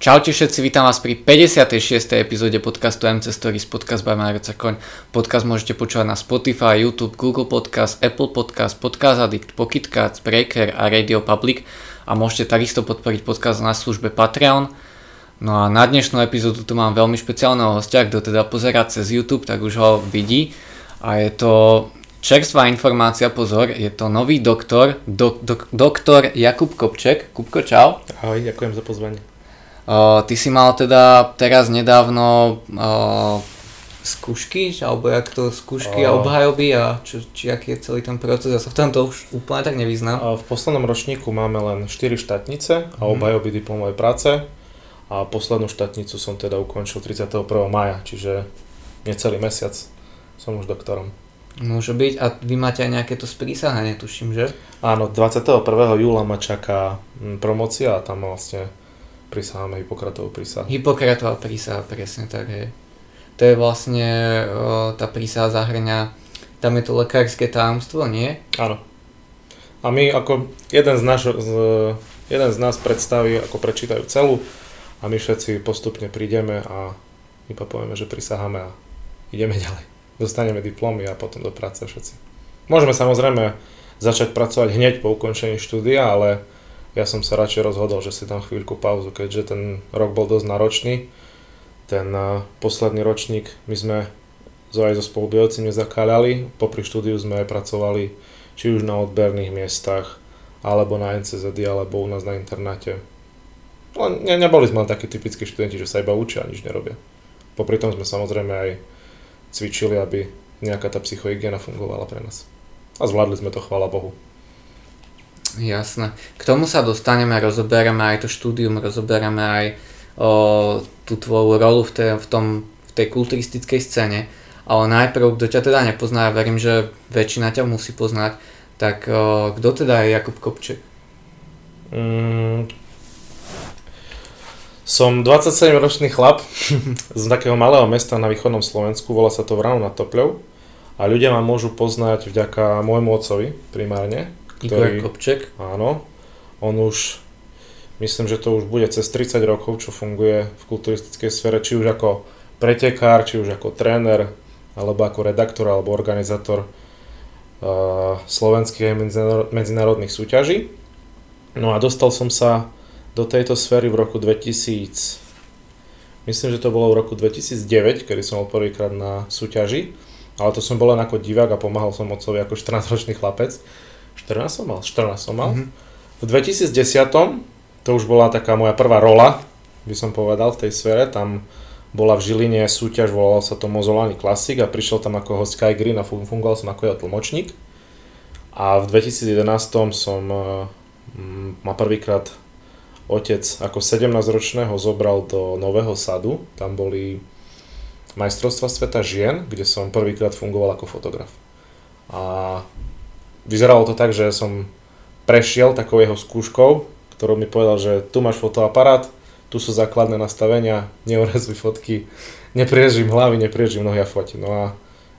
Čaute všetci, vítam vás pri 56. epizóde podcastu MC Stories, podcast by Mario Koň. Podcast môžete počúvať na Spotify, YouTube, Google Podcast, Apple Podcast, Podcast Addict, Pocket Cats, Breaker a Radio Public a môžete takisto podporiť podcast na službe Patreon. No a na dnešnú epizódu tu mám veľmi špeciálneho hostia, kto teda pozerá cez YouTube, tak už ho vidí. A je to čerstvá informácia, pozor, je to nový doktor, do, do, doktor Jakub Kopček. Kupko, čau. Ahoj, ďakujem za pozvanie. Uh, ty si mal teda teraz nedávno uh, skúšky, alebo jak to skúšky uh, a obhajoby a čo, či aký je celý ten proces, ja sa v tomto už úplne tak nevyznám. Uh, v poslednom ročníku máme len 4 štátnice a mhm. obhajoby diplomovej práce a poslednú štátnicu som teda ukončil 31. maja, čiže necelý mesiac som už doktorom. Môže byť. A vy máte aj nejaké to sprísahanie, tuším, že? Áno, 21. júla ma čaká hm, promocia a tam vlastne prisaháme Hipokratovú prísahu. Hipokratová prísaha, presne tak, hej. To je vlastne, o, tá prísaha zahrňa, tam je to lekárske tajomstvo, nie? Áno. A my ako jeden z, naš, z, jeden z nás predstaví, ako prečítajú celú a my všetci postupne prídeme a iba povieme, že prisaháme a ideme ďalej. Dostaneme diplomy a potom do práce všetci. Môžeme samozrejme začať pracovať hneď po ukončení štúdia, ale ja som sa radšej rozhodol, že si dám chvíľku pauzu, keďže ten rok bol dosť náročný. Ten posledný ročník my sme zo aj so spolubijovcami zakáľali, popri štúdiu sme aj pracovali či už na odberných miestach, alebo na NCZD, alebo u nás na internáte. No, ne, neboli sme len takí typickí študenti, že sa iba učia a nič nerobia. Popri tom sme samozrejme aj cvičili, aby nejaká tá psychohygiena fungovala pre nás. A zvládli sme to, chvála Bohu. Jasné. K tomu sa dostaneme, rozoberieme aj to štúdium, rozoberieme aj o, tú tvoju rolu v, tej, v, tom, v tej kulturistickej scéne. Ale najprv, kto ťa teda nepozná, verím, že väčšina ťa musí poznať, tak o, kto teda je Jakub Kopček? Mm, som 27-ročný chlap z takého malého mesta na východnom Slovensku, volá sa to Vrano nad Topľou. A ľudia ma môžu poznať vďaka môjmu otcovi primárne, ktorý, Igor Kopček. Áno, on už, myslím, že to už bude cez 30 rokov, čo funguje v kulturistickej sfére, či už ako pretekár, či už ako tréner, alebo ako redaktor, alebo organizátor uh, slovenských medzinárodných súťaží. No a dostal som sa do tejto sféry v roku 2000, myslím, že to bolo v roku 2009, kedy som bol prvýkrát na súťaži, ale to som bol len ako divák a pomáhal som otcovi ako 14-ročný chlapec. 14 som mal? 14 som mal. Mm-hmm. V 2010 to už bola taká moja prvá rola, by som povedal, v tej sfére. Tam bola v Žiline súťaž, volal sa to Mozolani Classic a prišiel tam ako host Sky Green a fungoval som ako jeho tlmočník. A v 2011 som mm, ma prvýkrát otec ako 17-ročného zobral do Nového sadu. Tam boli majstrovstva sveta žien, kde som prvýkrát fungoval ako fotograf. A vyzeralo to tak, že som prešiel takou jeho skúškou, ktorou mi povedal, že tu máš fotoaparát, tu sú základné nastavenia, neurezuj fotky, nepriežím hlavy, nepriežím nohy a fotím. No a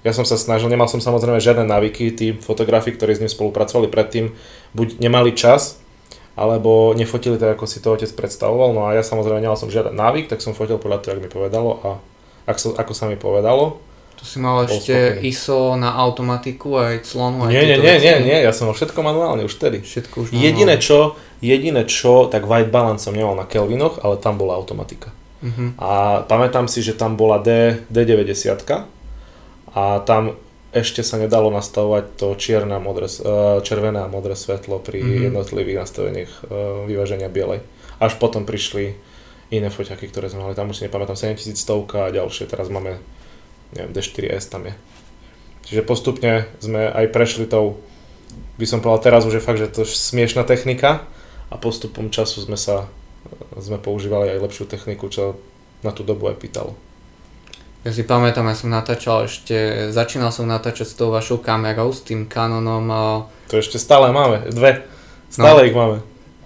ja som sa snažil, nemal som samozrejme žiadne návyky, tí fotografi, ktorí s ním spolupracovali predtým, buď nemali čas, alebo nefotili tak, ako si to otec predstavoval, no a ja samozrejme nemal som žiaden návyk, tak som fotil podľa toho, ako mi povedalo a ako sa mi povedalo. To si mal ešte spokojný. ISO na automatiku aj clonu? Nie, nie, nie, nie, nie, ja som mal všetko manuálne už vtedy. Všetko už manuálne. Jediné čo, jediné čo, tak white balance som nemal na Kelvinoch, ale tam bola automatika. Uh-huh. A pamätám si, že tam bola D, D90 a tam ešte sa nedalo nastavovať to čierne modré, eh, červené a modré svetlo pri uh-huh. jednotlivých nastaveniach eh, vyváženia bielej. Až potom prišli iné foťaky, ktoré sme mali, tam už si nepamätám, 7100 a ďalšie, teraz máme neviem, D4S tam je. Čiže postupne sme aj prešli tou, by som povedal teraz už je fakt, že to je smiešná technika a postupom času sme sa, sme používali aj lepšiu techniku, čo na tú dobu aj pýtalo. Ja si pamätám, ja som natáčal ešte, začínal som natáčať s tou vašou kamerou, s tým Canonom. To ešte stále máme, dve. Stále no, ich máme.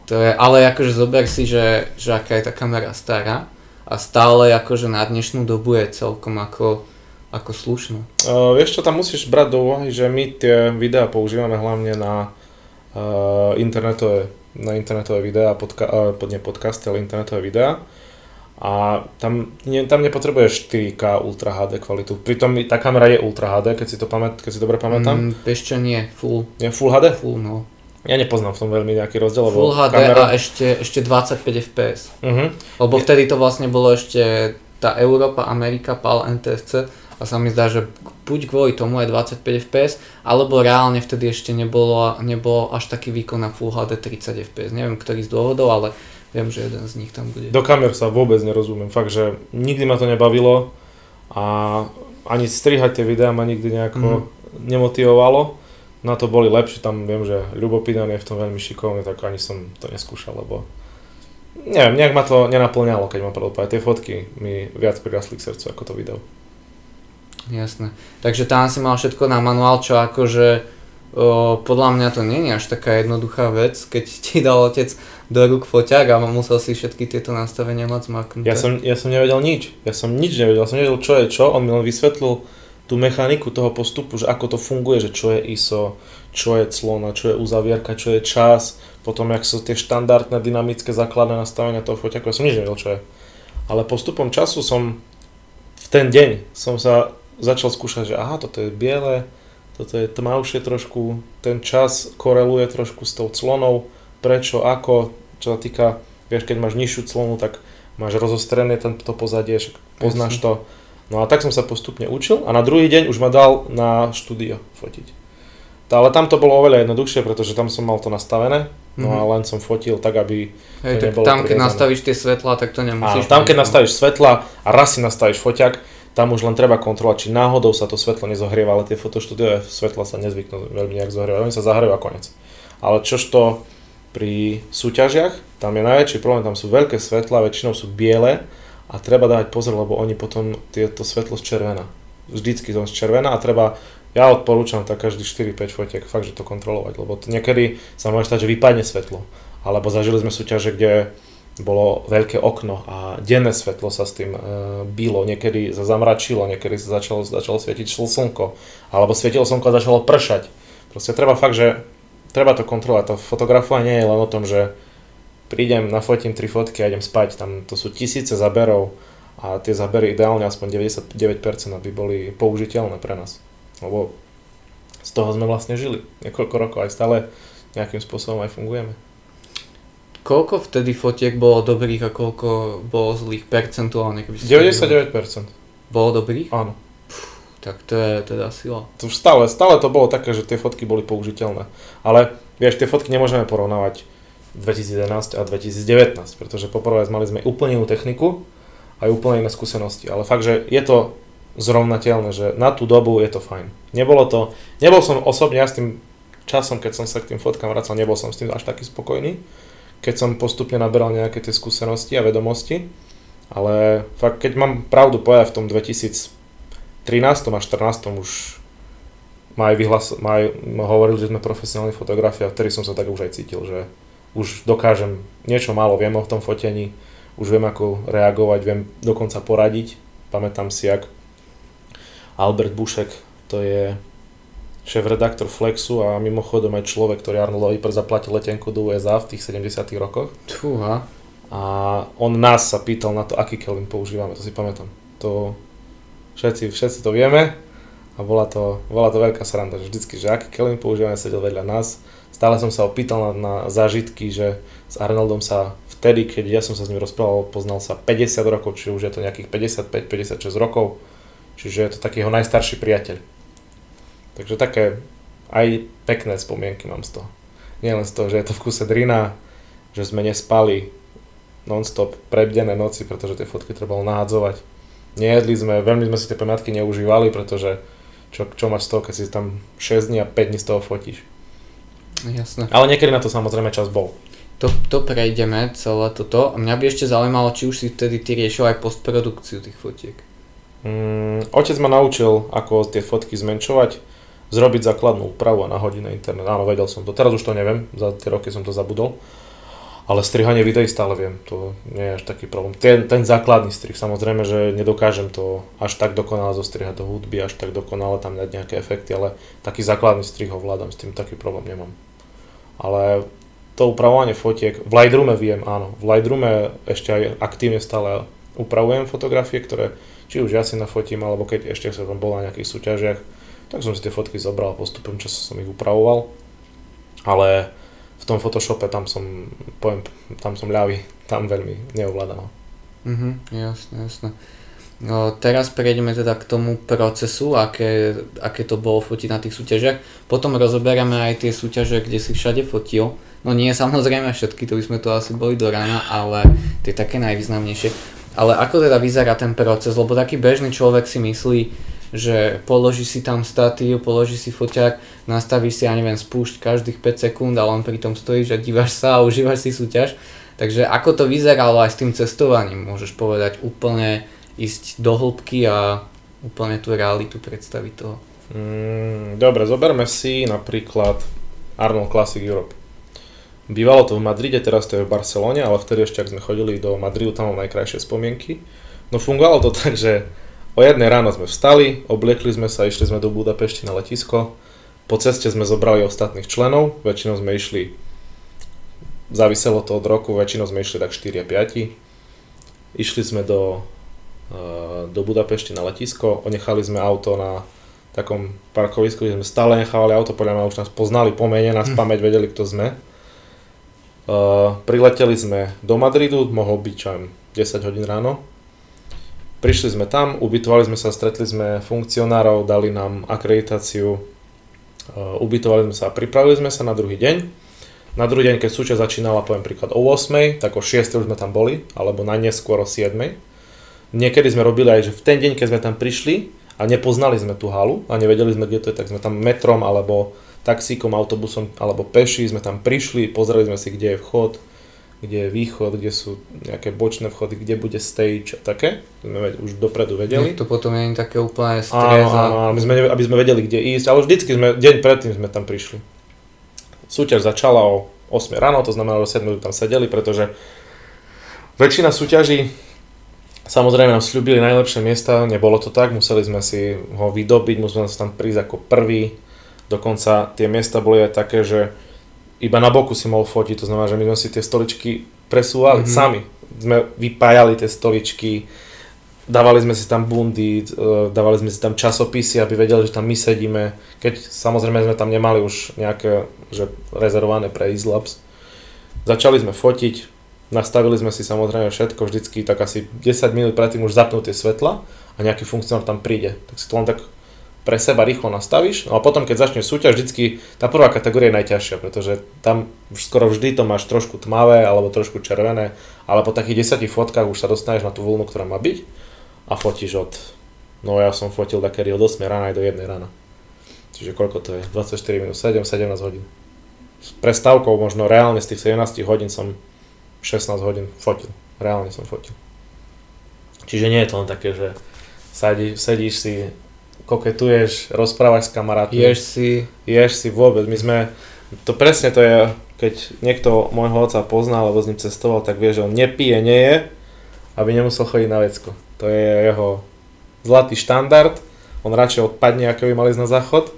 To je, ale akože zober si, že, že aká je tá kamera stará a stále akože na dnešnú dobu je celkom ako ako slušné. Uh, vieš čo, tam musíš brať do úvahy, že my tie videá používame hlavne na uh, internetové, na internetové videá, podka- uh, nie podcasty, ale internetové videá. a tam, nie, tam nepotrebuješ 4K Ultra HD kvalitu. Pritom tá kamera je Ultra HD, keď si to pamät, keď si dobre pamätám. Mm, vieš čo, nie, full. Je Full HD? Full, no. Ja nepoznám v tom veľmi nejaký rozdiel. Full HD kamera... a ešte, ešte 25 fps. Uh-huh. Lebo vtedy to vlastne bolo ešte tá Európa, Amerika, PAL, NTSC a sa mi zdá, že buď kvôli tomu je 25 fps, alebo reálne vtedy ešte nebolo, nebolo až taký výkon na Full HD 30 fps. Neviem, ktorý z dôvodov, ale Viem, že jeden z nich tam bude. Do kamer sa vôbec nerozumiem. Fakt, že nikdy ma to nebavilo a ani strihať tie videá ma nikdy nejako mm. nemotivovalo. Na to boli lepšie, tam viem, že Ľubo Pidan je v tom veľmi šikovný, tak ani som to neskúšal, lebo neviem, nejak ma to nenaplňalo, keď ma pravdu Tie fotky mi viac prirastli k srdcu ako to video. Jasné. Takže tam si mal všetko na manuál, čo akože o, podľa mňa to nie je až taká jednoduchá vec, keď ti dal otec do rúk foťák a musel si všetky tieto nastavenia mať zmaknuté. Ja som, ja som nevedel nič, ja som nič nevedel, ja som nevedel čo je čo, on mi len vysvetlil tú mechaniku toho postupu, že ako to funguje, že čo je ISO, čo je clona, čo je uzavierka, čo je čas, potom jak sú tie štandardné dynamické základné nastavenia toho foťaku, ja som nič nevedel čo je. Ale postupom času som v ten deň som sa začal skúšať, že aha, toto je biele, toto je tmavšie trošku, ten čas koreluje trošku s tou clonou, prečo, ako, čo sa týka, vieš, keď máš nižšiu clonu, tak máš rozostrené tento pozadie, však poznáš to. No a tak som sa postupne učil a na druhý deň už ma dal na štúdio fotiť. Ale tam to bolo oveľa jednoduchšie, pretože tam som mal to nastavené, no mm-hmm. a len som fotil tak, aby Hej, tak tam, keď nastavíš tie svetla, tak to nemusíš. Áno, tam, keď nastavíš svetla a raz si nastavíš foťak, tam už len treba kontrolovať, či náhodou sa to svetlo nezohrieva, ale tie fotoštúdiové svetla sa nezvyknú veľmi nejak zohrievať, oni sa zahrejú a konec. Ale čož to pri súťažiach, tam je najväčší problém, tam sú veľké svetla, väčšinou sú biele a treba dávať pozor, lebo oni potom tieto svetlo zčervená. Vždycky to zčervená a treba, ja odporúčam tak každý 4-5 fotiek fakt, že to kontrolovať, lebo to niekedy sa môže stať, že vypadne svetlo. Alebo zažili sme súťaže, kde bolo veľké okno a denné svetlo sa s tým e, bylo. Niekedy sa zamračilo, niekedy sa začalo, začalo svietiť slnko, alebo svietilo slnko a začalo pršať. Proste treba fakt, že treba to kontrolovať. To fotografovanie nie je len o tom, že prídem, nafotím tri fotky a idem spať. Tam to sú tisíce zaberov a tie zabery ideálne aspoň 99% aby boli použiteľné pre nás. Lebo z toho sme vlastne žili niekoľko rokov aj stále nejakým spôsobom aj fungujeme. Koľko vtedy fotiek bolo dobrých a koľko bolo zlých percentuálne? 99%. Bolo dobrých? Áno. tak to je teda sila. To stále, stále to bolo také, že tie fotky boli použiteľné. Ale vieš, tie fotky nemôžeme porovnávať 2011 a 2019, pretože poprvé mali sme úplne inú techniku aj úplne iné skúsenosti. Ale fakt, že je to zrovnateľné, že na tú dobu je to fajn. Nebolo to, nebol som osobne, ja s tým časom, keď som sa k tým fotkám vracal, nebol som s tým až taký spokojný, keď som postupne naberal nejaké tie skúsenosti a vedomosti. Ale fakt, keď mám pravdu povedať, v tom 2013 a 2014 už ma aj, vyhlas, ma aj hovorili, že sme profesionálni fotografi a vtedy som sa tak už aj cítil, že už dokážem, niečo málo viem o tom fotení, už viem ako reagovať, viem dokonca poradiť. Pamätám si, ak Albert Bušek, to je šéf-redaktor Flexu a mimochodom aj človek, ktorý Arnoldovi zaplatil letenku do USA v tých 70 rokoch. Fúha. A on nás sa pýtal na to, aký Kelvin používame, to si pamätám. To všetci, všetci to vieme a bola to, bola to veľká sranda, že vždycky, že aký Kelvin používame, sedel vedľa nás. Stále som sa opýtal na, na zážitky, že s Arnoldom sa vtedy, keď ja som sa s ním rozprával, poznal sa 50 rokov, čiže už je to nejakých 55-56 rokov, čiže je to taký jeho najstarší priateľ. Takže také aj pekné spomienky mám z toho. Nie len z toho, že je to v kuse drina, že sme nespali non-stop prebdené noci, pretože tie fotky trebalo nahádzovať. Nejedli sme, veľmi sme si tie pamiatky neužívali, pretože čo, čo máš z toho, keď si tam 6 dní a 5 dní z toho fotíš. Jasné. Ale niekedy na to samozrejme čas bol. To, to prejdeme celé toto. A mňa by ešte zaujímalo, či už si vtedy ty riešil aj postprodukciu tých fotiek. Mm, otec ma naučil, ako tie fotky zmenšovať zrobiť základnú úpravu a nahodiť na internet. Áno, vedel som to. Teraz už to neviem, za tie roky som to zabudol. Ale strihanie videí stále viem, to nie je až taký problém. Ten, ten základný strih, samozrejme, že nedokážem to až tak dokonale zostrihať do hudby, až tak dokonale tam dať nejaké efekty, ale taký základný strih ho vládam, s tým taký problém nemám. Ale to upravovanie fotiek, v Lightroome viem, áno, v Lightroome ešte aj aktívne stále upravujem fotografie, ktoré či už ja si nafotím, alebo keď ešte som bol na nejakých súťažiach, tak som si tie fotky zobral postupom času som ich upravoval. Ale v tom Photoshope tam som, poviem, tam som ľavý, tam veľmi neovládam. Mhm, jasné, jasné. No, teraz prejdeme teda k tomu procesu, aké, aké to bolo fotiť na tých súťažiach. Potom rozoberieme aj tie súťaže, kde si všade fotil. No nie samozrejme všetky, to by sme to asi boli do rána, ale tie také najvýznamnejšie. Ale ako teda vyzerá ten proces, lebo taký bežný človek si myslí, že položí si tam statív, položí si foťák, nastavíš si, ja neviem, spúšť každých 5 sekúnd a len pri tom stojíš a dívaš sa a užívaš si súťaž. Takže ako to vyzeralo aj s tým cestovaním, môžeš povedať úplne ísť do hĺbky a úplne tú realitu predstaviť toho. Mm, dobre, zoberme si napríklad Arnold Classic Europe. Bývalo to v Madride, teraz to je v Barcelone, ale vtedy ešte, ak sme chodili do Madridu, tam mám najkrajšie spomienky. No fungovalo to tak, že o jednej ráno sme vstali, obliekli sme sa, išli sme do Budapešti na letisko. Po ceste sme zobrali ostatných členov, väčšinou sme išli, záviselo to od roku, väčšinou sme išli tak 4 a 5. Išli sme do Eh, do Budapešti na letisko, onechali sme auto na takom parkovisku, kde sme stále nechávali auto, podľa mňa už nás poznali po mene, nás hm. pamäť vedeli, kto sme. Uh, prileteli sme do Madridu, mohol byť čo 10 hodín ráno. Prišli sme tam, ubytovali sme sa, stretli sme funkcionárov, dali nám akreditáciu, uh, ubytovali sme sa a pripravili sme sa na druhý deň. Na druhý deň, keď súčasť začínala, poviem príklad o 8, tak o 6 už sme tam boli, alebo najneskôr o 7 Niekedy sme robili aj, že v ten deň, keď sme tam prišli a nepoznali sme tú halu a nevedeli sme, kde to je, tak sme tam metrom alebo taxíkom, autobusom alebo peši sme tam prišli, pozreli sme si, kde je vchod, kde je východ, kde sú nejaké bočné vchody, kde bude stage a také. Sme už dopredu vedeli. Nech to potom je také úplne stres. Áno, áno, aby, sme, aby sme vedeli, kde ísť, ale vždycky sme, deň predtým sme tam prišli. Súťaž začala o 8 ráno, to znamená, že 7 tam sedeli, pretože väčšina súťaží Samozrejme nám slúbili najlepšie miesta, nebolo to tak, museli sme si ho vydobiť, museli sme sa tam prísť ako prvý. Dokonca tie miesta boli aj také, že iba na boku si mohol fotiť, to znamená, že my sme si tie stoličky presúvali mm-hmm. sami. Sme vypájali tie stoličky, dávali sme si tam bundy, e, dávali sme si tam časopisy, aby vedeli, že tam my sedíme. Keď samozrejme sme tam nemali už nejaké že rezervované pre Islabs. Začali sme fotiť, Nastavili sme si samozrejme všetko, vždycky tak asi 10 minút predtým už zapnú tie svetla a nejaký funkcionár tam príde. Tak si to len tak pre seba rýchlo nastavíš. No a potom, keď začne súťaž, vždycky tá prvá kategória je najťažšia, pretože tam skoro vždy to máš trošku tmavé alebo trošku červené, ale po takých 10 fotkách už sa dostaneš na tú vlnu, ktorá má byť a fotíš od, no ja som fotil takedy od 8 rána aj do 1 rána. Čiže koľko to je? 24 minút 7, 17 hodín. S prestávkou možno reálne z tých 17 hodín som 16 hodín fotil. Reálne som fotil. Čiže nie je to len také, že sadí, sedíš si, koketuješ, rozprávaš s kamarátmi. Ješ si. Ješ si vôbec. My sme, to presne to je, keď niekto môjho otca pozná, alebo s ním cestoval, tak vie, že on nepije, nie je, aby nemusel chodiť na vecko. To je jeho zlatý štandard. On radšej odpadne, ako by mali ísť na záchod.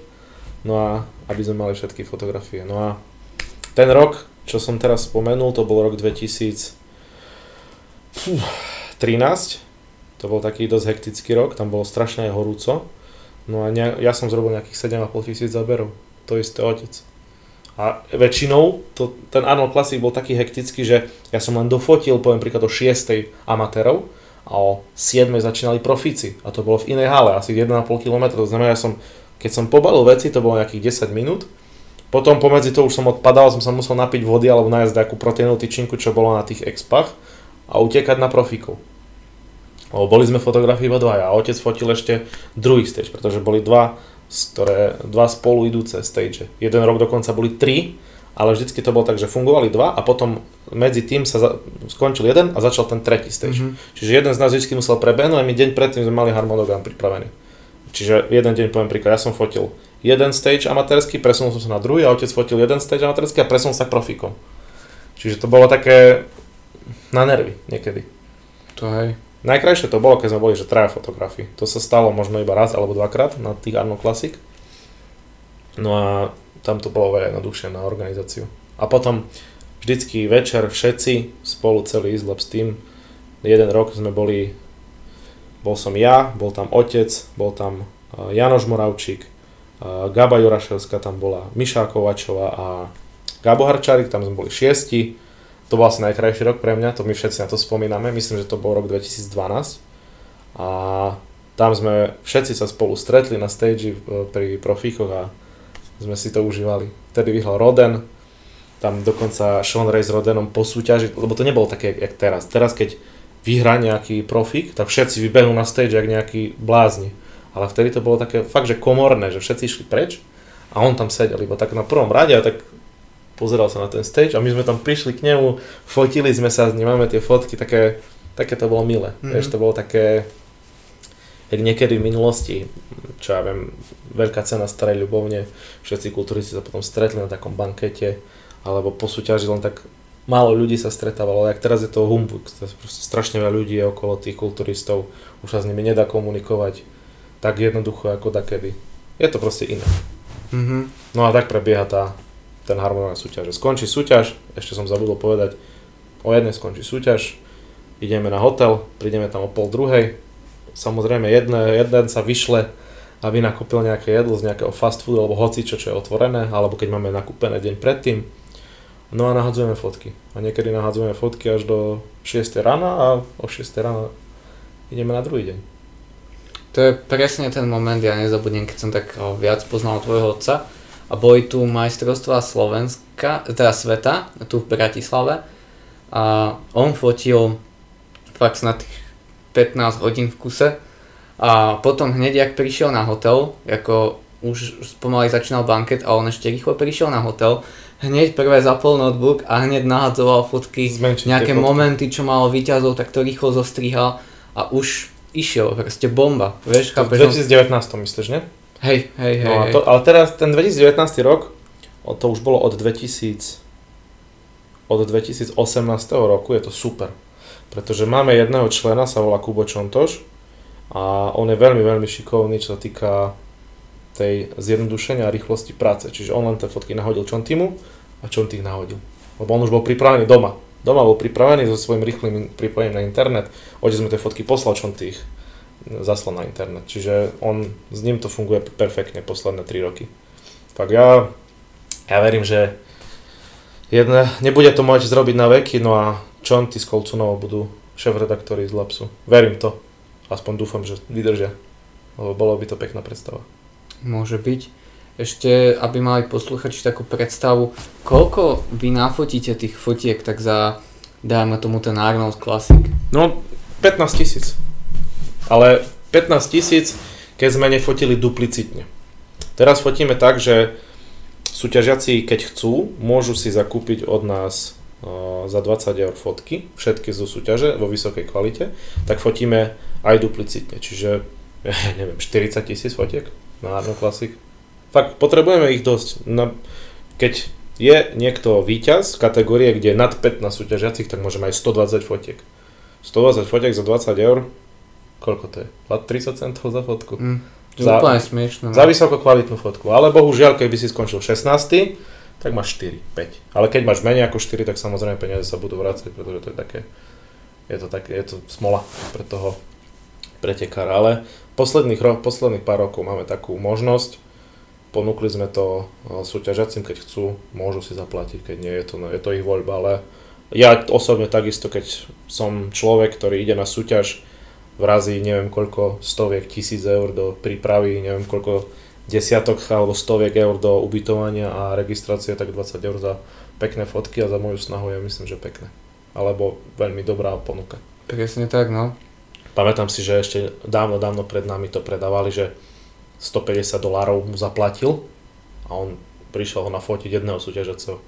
No a aby sme mali všetky fotografie. No a ten rok čo som teraz spomenul, to bol rok 2013. To bol taký dosť hektický rok, tam bolo strašne horúco. No a ne, ja som zrobil nejakých 7,5 tisíc záberov. To isté otec. A väčšinou to, ten Arnold Classic bol taký hektický, že ja som len dofotil, poviem príklad o 6. amatérov a o 7. začínali profíci. A to bolo v inej hale, asi 1,5 km. To znamená, ja som, keď som pobalil veci, to bolo nejakých 10 minút potom pomedzi to už som odpadal, som sa musel napiť vody alebo nájsť nejakú proteínovú tyčinku, čo bolo na tých expach a utekať na profíkov. Lebo boli sme fotografii iba dvaja a otec fotil ešte druhý stage, pretože boli dva, ktoré, dva spolu idúce stage. Jeden rok dokonca boli tri, ale vždycky to bolo tak, že fungovali dva a potom medzi tým sa za, skončil jeden a začal ten tretí stage. Mm-hmm. Čiže jeden z nás vždy musel prebehnúť a my deň predtým sme mali harmonogram pripravený. Čiže jeden deň poviem príklad, ja som fotil jeden stage amatérsky, presunul som sa na druhý a otec fotil jeden stage amatérsky a presunul sa k profíkom. Čiže to bolo také na nervy niekedy. To hej. Najkrajšie to bolo, keď sme boli, že traja fotografii. To sa stalo možno iba raz alebo dvakrát na tých Arno Classic. No a tam to bolo veľa jednoduchšie na organizáciu. A potom vždycky večer všetci spolu celý Islab s tým jeden rok sme boli, bol som ja, bol tam otec, bol tam uh, Janoš Moravčík, uh, Gaba Juraševská, tam bola Miša Kovačová a Gabo Harčárik, tam sme boli šiesti. To bol asi najkrajší rok pre mňa, to my všetci na to spomíname, myslím, že to bol rok 2012. A tam sme všetci sa spolu stretli na stage pri profíkoch a sme si to užívali. Vtedy vyhral Roden, tam dokonca Sean Ray s Rodenom po súťaži, lebo to nebolo také, jak teraz. Teraz, keď vyhrá nejaký profík, tak všetci vybehnú na stage, jak nejaký blázni. Ale vtedy to bolo také fakt, že komorné, že všetci išli preč a on tam sedel iba tak na prvom rade a tak pozeral sa na ten stage a my sme tam prišli k nemu, fotili sme sa s ním, máme tie fotky, také, také to bolo milé. Mm-hmm. Vieš, to bolo také, jak niekedy v minulosti, čo ja viem, veľká cena starej ľubovne, všetci kulturisti sa potom stretli na takom bankete, alebo po súťaži len tak málo ľudí sa stretávalo, ale teraz je to humbug, strašne veľa ľudí je okolo tých kulturistov, už sa s nimi nedá komunikovať tak jednoducho ako takedy. Je to proste iné. Mm-hmm. No a tak prebieha tá ten harmonogram súťaže. Skončí súťaž, ešte som zabudol povedať, o jednej skončí súťaž, ideme na hotel, prídeme tam o pol druhej, samozrejme jedne, jeden sa vyšle, aby nakúpil nejaké jedlo z nejakého fast food alebo hocičo, čo je otvorené, alebo keď máme nakúpené deň predtým. No a nahadzujeme fotky. A niekedy nahadzujeme fotky až do 6 rána a o 6 rána ideme na druhý deň. To je presne ten moment, ja nezabudnem, keď som tak viac poznal tvojho otca, a boli tu majstrovstvá Slovenska, teda sveta, tu v Bratislave a on fotil fakt na tých 15 hodín v kuse a potom hneď, jak prišiel na hotel, ako už pomaly začínal banket a on ešte rýchlo prišiel na hotel, hneď prvé zapol notebook a hneď nahadzoval fotky, Zmenčiť nejaké fotky. momenty, čo malo výťazov, tak to rýchlo zostrihal a už išiel, proste bomba. Vieš, v 2019 myslíš, ne? Hej, hej, hej. No to, ale teraz ten 2019 rok, to už bolo od 2000, od 2018 roku, je to super. Pretože máme jedného člena, sa volá Kubo Čontoš a on je veľmi, veľmi šikovný, čo sa týka tej zjednodušenia a rýchlosti práce. Čiže on len tie fotky nahodil Čontimu a Čonty ich nahodil. Lebo on už bol pripravený doma. Doma bol pripravený so svojím rýchlým pripojením na internet. Otec sme tie fotky poslal Čonty ich zaslal na internet. Čiže on, s ním to funguje perfektne posledné 3 roky. Tak ja, ja verím, že jedne, nebude to môcť zrobiť na veky, no a Čonty s Kolcunovou budú šéf-redaktori z Lapsu. Verím to. Aspoň dúfam, že vydržia. Lebo bolo by to pekná predstava. Môže byť. Ešte, aby mali posluchači takú predstavu, koľko vy nafotíte tých fotiek tak za, dajme tomu ten Arnold Classic? No, 15 tisíc ale 15 tisíc, keď sme nefotili duplicitne. Teraz fotíme tak, že súťažiaci, keď chcú, môžu si zakúpiť od nás uh, za 20 eur fotky, všetky zo súťaže vo vysokej kvalite, tak fotíme aj duplicitne, čiže ja neviem, 40 tisíc fotiek na Arno Classic. Fakt, potrebujeme ich dosť. Na, keď je niekto víťaz kategórie, kde je nad 15 súťažiacich, tak môžeme aj 120 fotiek. 120 fotiek za 20 eur, koľko to je? 30 centov za fotku. Mm, to za, úplne smiešné. No. Za vysoko kvalitnú fotku. Ale bohužiaľ, keby si skončil 16, tak máš 4, 5. Ale keď máš menej ako 4, tak samozrejme peniaze sa budú vrácať, pretože to je také, je to, také, je to smola pre toho pretekára. Ale posledných, ro- posledných pár rokov máme takú možnosť, ponúkli sme to e, súťažiacim, keď chcú, môžu si zaplatiť, keď nie, je to, je to ich voľba, ale ja osobne takisto, keď som človek, ktorý ide na súťaž, vrazí neviem koľko stoviek tisíc eur do prípravy, neviem koľko desiatok alebo stoviek eur do ubytovania a registrácie, tak 20 eur za pekné fotky a za moju snahu je myslím, že pekné. Alebo veľmi dobrá ponuka. Presne tak, no. Pamätám si, že ešte dávno, dávno pred nami to predávali, že 150 dolárov mu zaplatil a on prišiel ho nafotiť jedného súťažiaceho.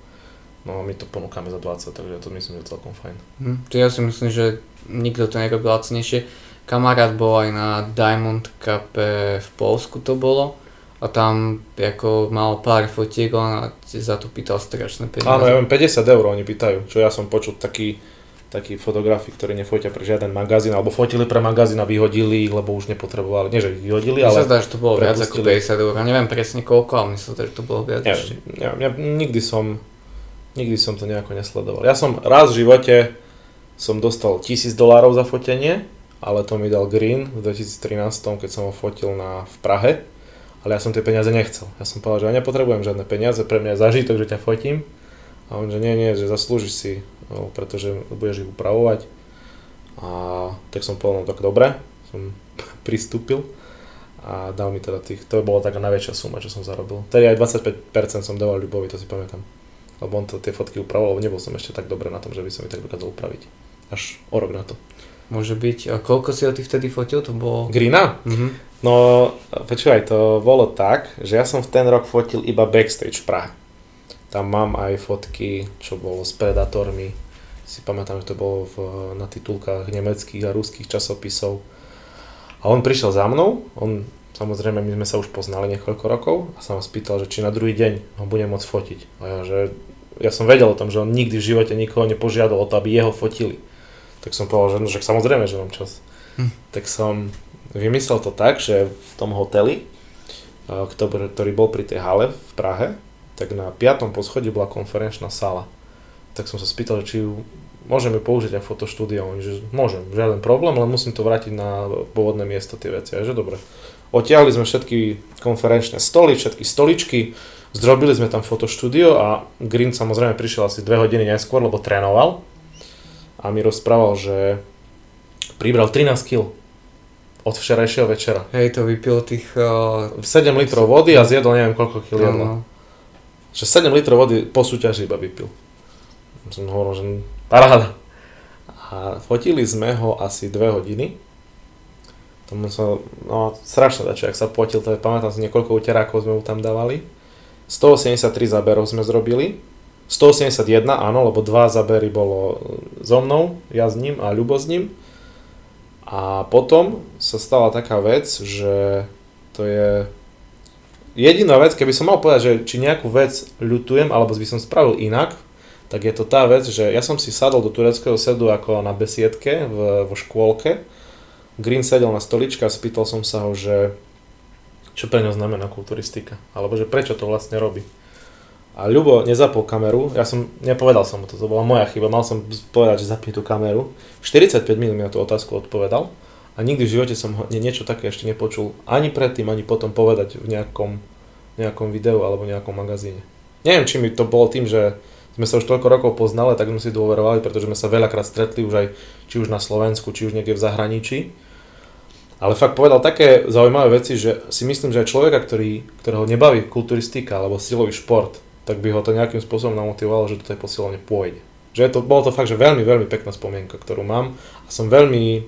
No a my to ponúkame za 20, takže to myslím, že je celkom fajn. Hm, to ja si myslím, že nikto to nerobí lacnejšie kamarát bol aj na Diamond Cup v Polsku to bolo. A tam ako mal pár fotiek, on za to pýtal strašné peniaze. Áno, ja viem, 50 eur oni pýtajú, čo ja som počul taký, taký fotografi, ktorí nefotia pre žiaden magazín, alebo fotili pre magazín a vyhodili ich, lebo už nepotrebovali, nie že ich vyhodili, ale... Mne sa zdá, že to bolo viac ako 50 eur, ja neviem presne koľko, ale myslím, že to bolo viac. Ja, Ja, ja, nikdy som, nikdy som to nejako nesledoval. Ja som raz v živote som dostal 1000 dolárov za fotenie, ale to mi dal Green v 2013, keď som ho fotil na, v Prahe. Ale ja som tie peniaze nechcel. Ja som povedal, že ja nepotrebujem žiadne peniaze, pre mňa je zažitok, že ťa fotím. A on, že nie, nie, že zaslúžiš si, no, pretože budeš ich upravovať. A tak som povedal, no tak dobre, som pristúpil a dal mi teda tých, to bolo taká najväčšia suma, čo som zarobil. Tedy aj 25% som dával Ľubovi, to si pamätám. Lebo on to, tie fotky upravoval, lebo nebol som ešte tak dobre na tom, že by som ich tak dokázal upraviť. Až o rok na to. Môže byť. A koľko si ho ty vtedy fotil? To bolo... Greena? Mhm. No, počúvaj, to bolo tak, že ja som v ten rok fotil iba backstage v Prahe. Tam mám aj fotky, čo bolo s Predatormi. Si pamätám, že to bolo v, na titulkách nemeckých a ruských časopisov. A on prišiel za mnou, on samozrejme my sme sa už poznali niekoľko rokov a sa ma spýtal, že či na druhý deň ho budem môcť fotiť. A ja, že ja som vedel o tom, že on nikdy v živote nikoho nepožiadal o to, aby jeho fotili. Tak som povedal, že, no, že samozrejme, že mám čas. Hm. Tak som vymyslel to tak, že v tom hoteli, ktorý, ktorý bol pri tej hale v Prahe, tak na piatom poschodí bola konferenčná sála. Tak som sa spýtal, či ju môžeme použiť aj fotoštúdio. Oni, že môžem, žiaden problém, len musím to vrátiť na pôvodné miesto tie veci. A že dobre. Otiahli sme všetky konferenčné stoly, všetky stoličky, zrobili sme tam fotoštúdio a Green samozrejme prišiel asi dve hodiny neskôr, lebo trénoval a mi rozprával, že pribral 13 kg od včerajšieho večera. Hej, to vypil tých... Uh, 7 litrov vody a zjedol neviem koľko kg jedla. No. Že 7 litrov vody po súťaži iba vypil. Som hovoril, že paráda. A fotili sme ho asi 2 hodiny. Tomu sa, no strašne dačo, ak sa potil, to je, pamätám si, niekoľko uterákov sme mu tam dávali. 183 záberov sme zrobili. 181, áno, lebo dva zábery bolo so mnou, ja s ním a Ľubo s ním. A potom sa stala taká vec, že to je jediná vec, keby som mal povedať, že či nejakú vec ľutujem, alebo by som spravil inak, tak je to tá vec, že ja som si sadol do tureckého sedu ako na besiedke v, vo škôlke. Green sedel na stoličke a spýtal som sa ho, že čo pre ňo znamená kulturistika, alebo že prečo to vlastne robí. A Ľubo nezapol kameru, ja som, nepovedal som mu to, to bola moja chyba, mal som povedať, že zapni tú kameru. 45 minút mi na tú otázku odpovedal a nikdy v živote som ho, nie, niečo také ešte nepočul, ani predtým, ani potom povedať v nejakom, nejakom videu alebo nejakom magazíne. Neviem, či mi to bolo tým, že sme sa už toľko rokov poznali, tak sme si dôverovali, pretože sme sa veľakrát stretli už aj či už na Slovensku, či už niekde v zahraničí. Ale fakt povedal také zaujímavé veci, že si myslím, že aj človeka, ktorý, ktorého nebaví kulturistika alebo silový šport, tak by ho to nejakým spôsobom namotivovalo, že do tej posilovne pôjde. Že to, bolo to fakt, že veľmi, veľmi pekná spomienka, ktorú mám a som veľmi,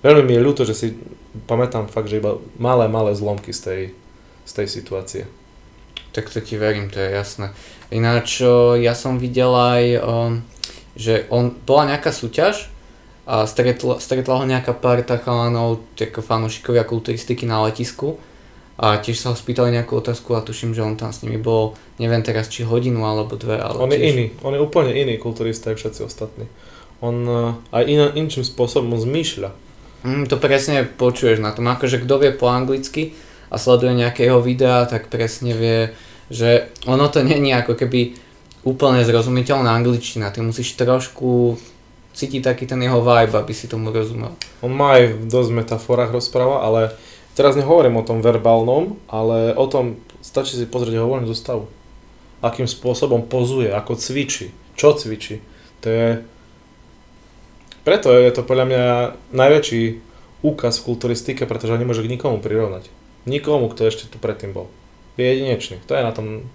veľmi mi je ľúto, že si pamätám fakt, že iba malé, malé zlomky z tej, z tej situácie. Tak to ti verím, to je jasné. Ináč ja som videl aj, že on, bola nejaká súťaž a stretla, stretla ho nejaká parta chalanov, ako fanúšikovia kulturistiky na letisku a tiež sa ho spýtali nejakú otázku a tuším, že on tam s nimi bol, neviem teraz či hodinu alebo dve, ale On je tiež... iný, on je úplne iný kulturista ako všetci ostatní. On uh, aj iná, inčím spôsobom zmýšľa. Mm, to presne počuješ na tom, akože kto vie po anglicky a sleduje nejaké jeho videá, tak presne vie, že ono to není ako keby úplne zrozumiteľná angličtina, ty musíš trošku cítiť taký ten jeho vibe, aby si tomu rozumel. On má aj v dosť metaforách rozpráva, ale Teraz nehovorím o tom verbálnom, ale o tom stačí si pozrieť jeho voľnú zostavu. Akým spôsobom pozuje, ako cvičí, čo cvičí. To je... Preto je to podľa mňa najväčší úkaz v kulturistike, pretože ho nemôže k nikomu prirovnať. Nikomu, kto ešte tu predtým bol. Je jedinečný. To je na tom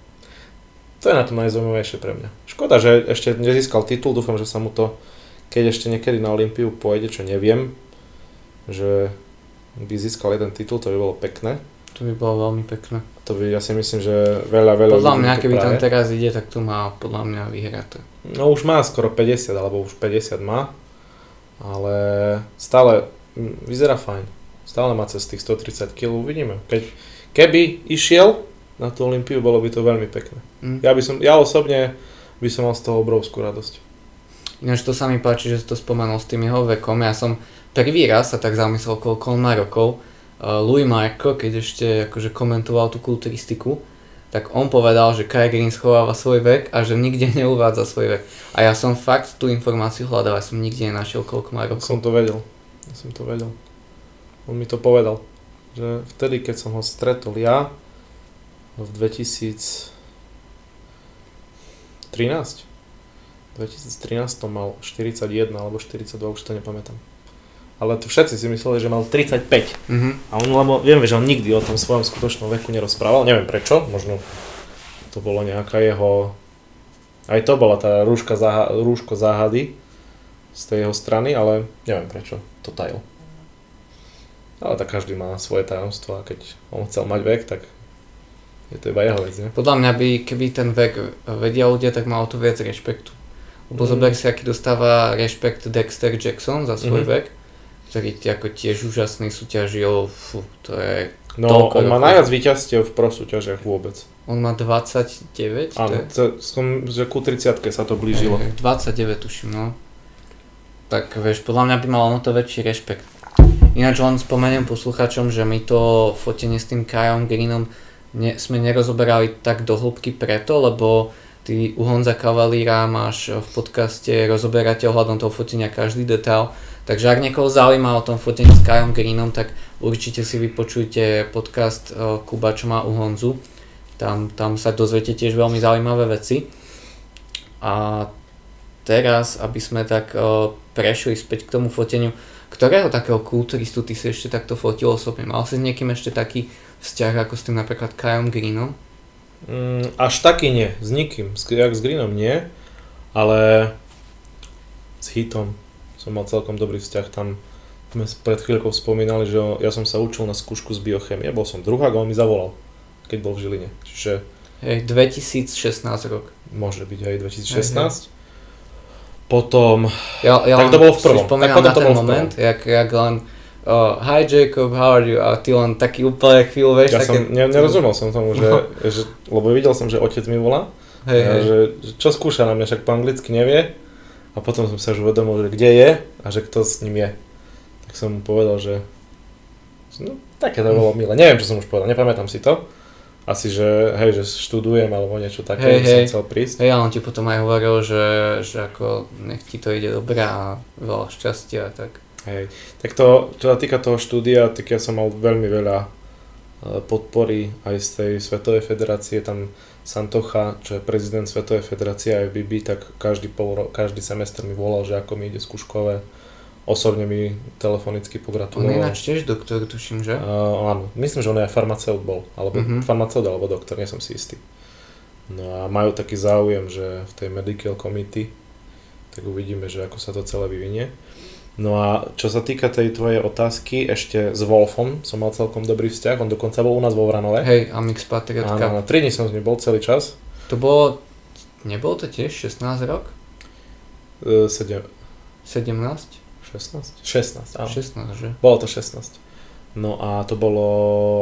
to je na tom najzaujímavejšie pre mňa. Škoda, že ešte nezískal titul, dúfam, že sa mu to, keď ešte niekedy na Olympiu pôjde, čo neviem, že by získal jeden titul, to by bolo pekné. To by bolo veľmi pekné. To by, ja si myslím, že veľa, veľa Podľa mňa, keby tam teraz ide, tak to má podľa mňa vyhraté. No už má skoro 50, alebo už 50 má, ale stále vyzerá fajn. Stále má cez tých 130 kg, uvidíme. Keď, keby išiel na tú Olympiu, bolo by to veľmi pekné. Mm. Ja, by som, ja osobne by som mal z toho obrovskú radosť. Ináč to sa mi páči, že si to spomenul s tým jeho vekom. Ja som prvý raz sa tak zamyslel, koľko on má rokov. Uh, Louis Marko, keď ešte akože komentoval tú kulturistiku, tak on povedal, že Kai Green schováva svoj vek a že nikde neuvádza svoj vek. A ja som fakt tú informáciu hľadal, ja som nikde nenašiel, koľko má rokov. Som to vedel. Ja som to vedel. On mi to povedal. Že vtedy, keď som ho stretol ja, v 2013, 2013 to mal 41 alebo 42, už to nepamätám. Ale to všetci si mysleli, že mal 35. Mhm. A on, lebo vieme, že on nikdy o tom svojom skutočnom veku nerozprával, neviem prečo, možno to bolo nejaká jeho... Aj to bola tá rúška záha- rúško záhady z tej jeho strany, ale neviem prečo to tajil. Ale tak každý má svoje tajomstvo a keď on chcel mať vek, tak je to iba jeho vec, nie? Podľa mňa by, keby ten vek vedia ľudia, tak mal to viac rešpektu. Lebo Mm. zober si, aký dostáva rešpekt Dexter Jackson za svoj Mhm. vek, ktorý ako tiež úžasný súťažil, fú, to je, No, on má najviac víťazstiev v pro súťažiach vôbec. on má 29, to Áno, ce- som, že ku 30 sa to blížilo. Hej, 29 tuším, no. Tak vieš, podľa mňa by mal ono to väčší rešpekt. Ináč len spomeniem posluchačom, že my to fotenie s tým Kajom Greenom ne, sme nerozoberali tak do hĺbky preto, lebo ty u Honza Kavalíra máš v podcaste rozoberáte ohľadom toho fotenia každý detail. Takže ak niekoho zaujíma o tom fotení s Kajom Greenom, tak určite si vypočujte podcast eh, Kuba, čo má u Honzu. Tam, tam sa dozviete tiež veľmi zaujímavé veci. A teraz, aby sme tak uh, prešli späť k tomu foteniu, ktorého takého kulturistu ty si ešte takto fotil osobne? Mal si s niekým ešte taký vzťah ako s tým napríklad Kajom Greenom? Mm, až taký nie, s nikým. S, jak s Greenom nie, ale s Hitom som mal celkom dobrý vzťah. Tam sme pred chvíľkou spomínali, že ja som sa učil na skúšku z biochemie, bol som druhák a on mi zavolal, keď bol v Žiline. Čiže Hej, 2016 rok. môže byť aj 2016. Potom, Ja, ja Tak to bolo v prvom. Tak potom na to ten moment, jak, jak len uh, Hi Jacob, how are you? A ty len taký úplne chvíľu, vieš, ja také... som, ne, nerozumel som tomu, že, že, lebo videl som, že otec mi volá, Hej, a hej. že, že čo skúša na mňa, však po anglicky nevie. A potom som sa už uvedomil, že kde je a že kto s ním je. Tak som mu povedal, že no, také to bolo milé. Neviem, čo som už povedal, nepamätám si to. Asi, že hej, že študujem alebo niečo také, Hej, že som hej. chcel prísť. Hej, on ti potom aj hovoril, že, že ako nech ti to ide dobre a veľa šťastia a tak. Hej. Tak to, čo sa týka toho štúdia, tak ja som mal veľmi veľa e, podpory aj z tej Svetovej federácie, tam Santocha, čo je prezident Svetovej federácie IFBB, tak každý, pol, každý semester mi volal, že ako mi ide skúškové. Osobne mi telefonicky On je pogratuloval. ináč tiež doktor, tuším, že? Uh, áno, myslím, že on je aj farmaceut bol, alebo mm-hmm. farmaceut alebo doktor, nie som si istý. No a majú taký záujem, že v tej medical committee, tak uvidíme, že ako sa to celé vyvinie. No a čo sa týka tej tvojej otázky, ešte s Wolfom som mal celkom dobrý vzťah, on dokonca bol u nás vo Vranove. Hej, Amix Patriot Áno, na 3 dní som s ním bol celý čas. To bolo, nebolo to tiež 16 rok? Uh, 7, 17? 16? 16, áno. 16, že? Bolo to 16. No a to bolo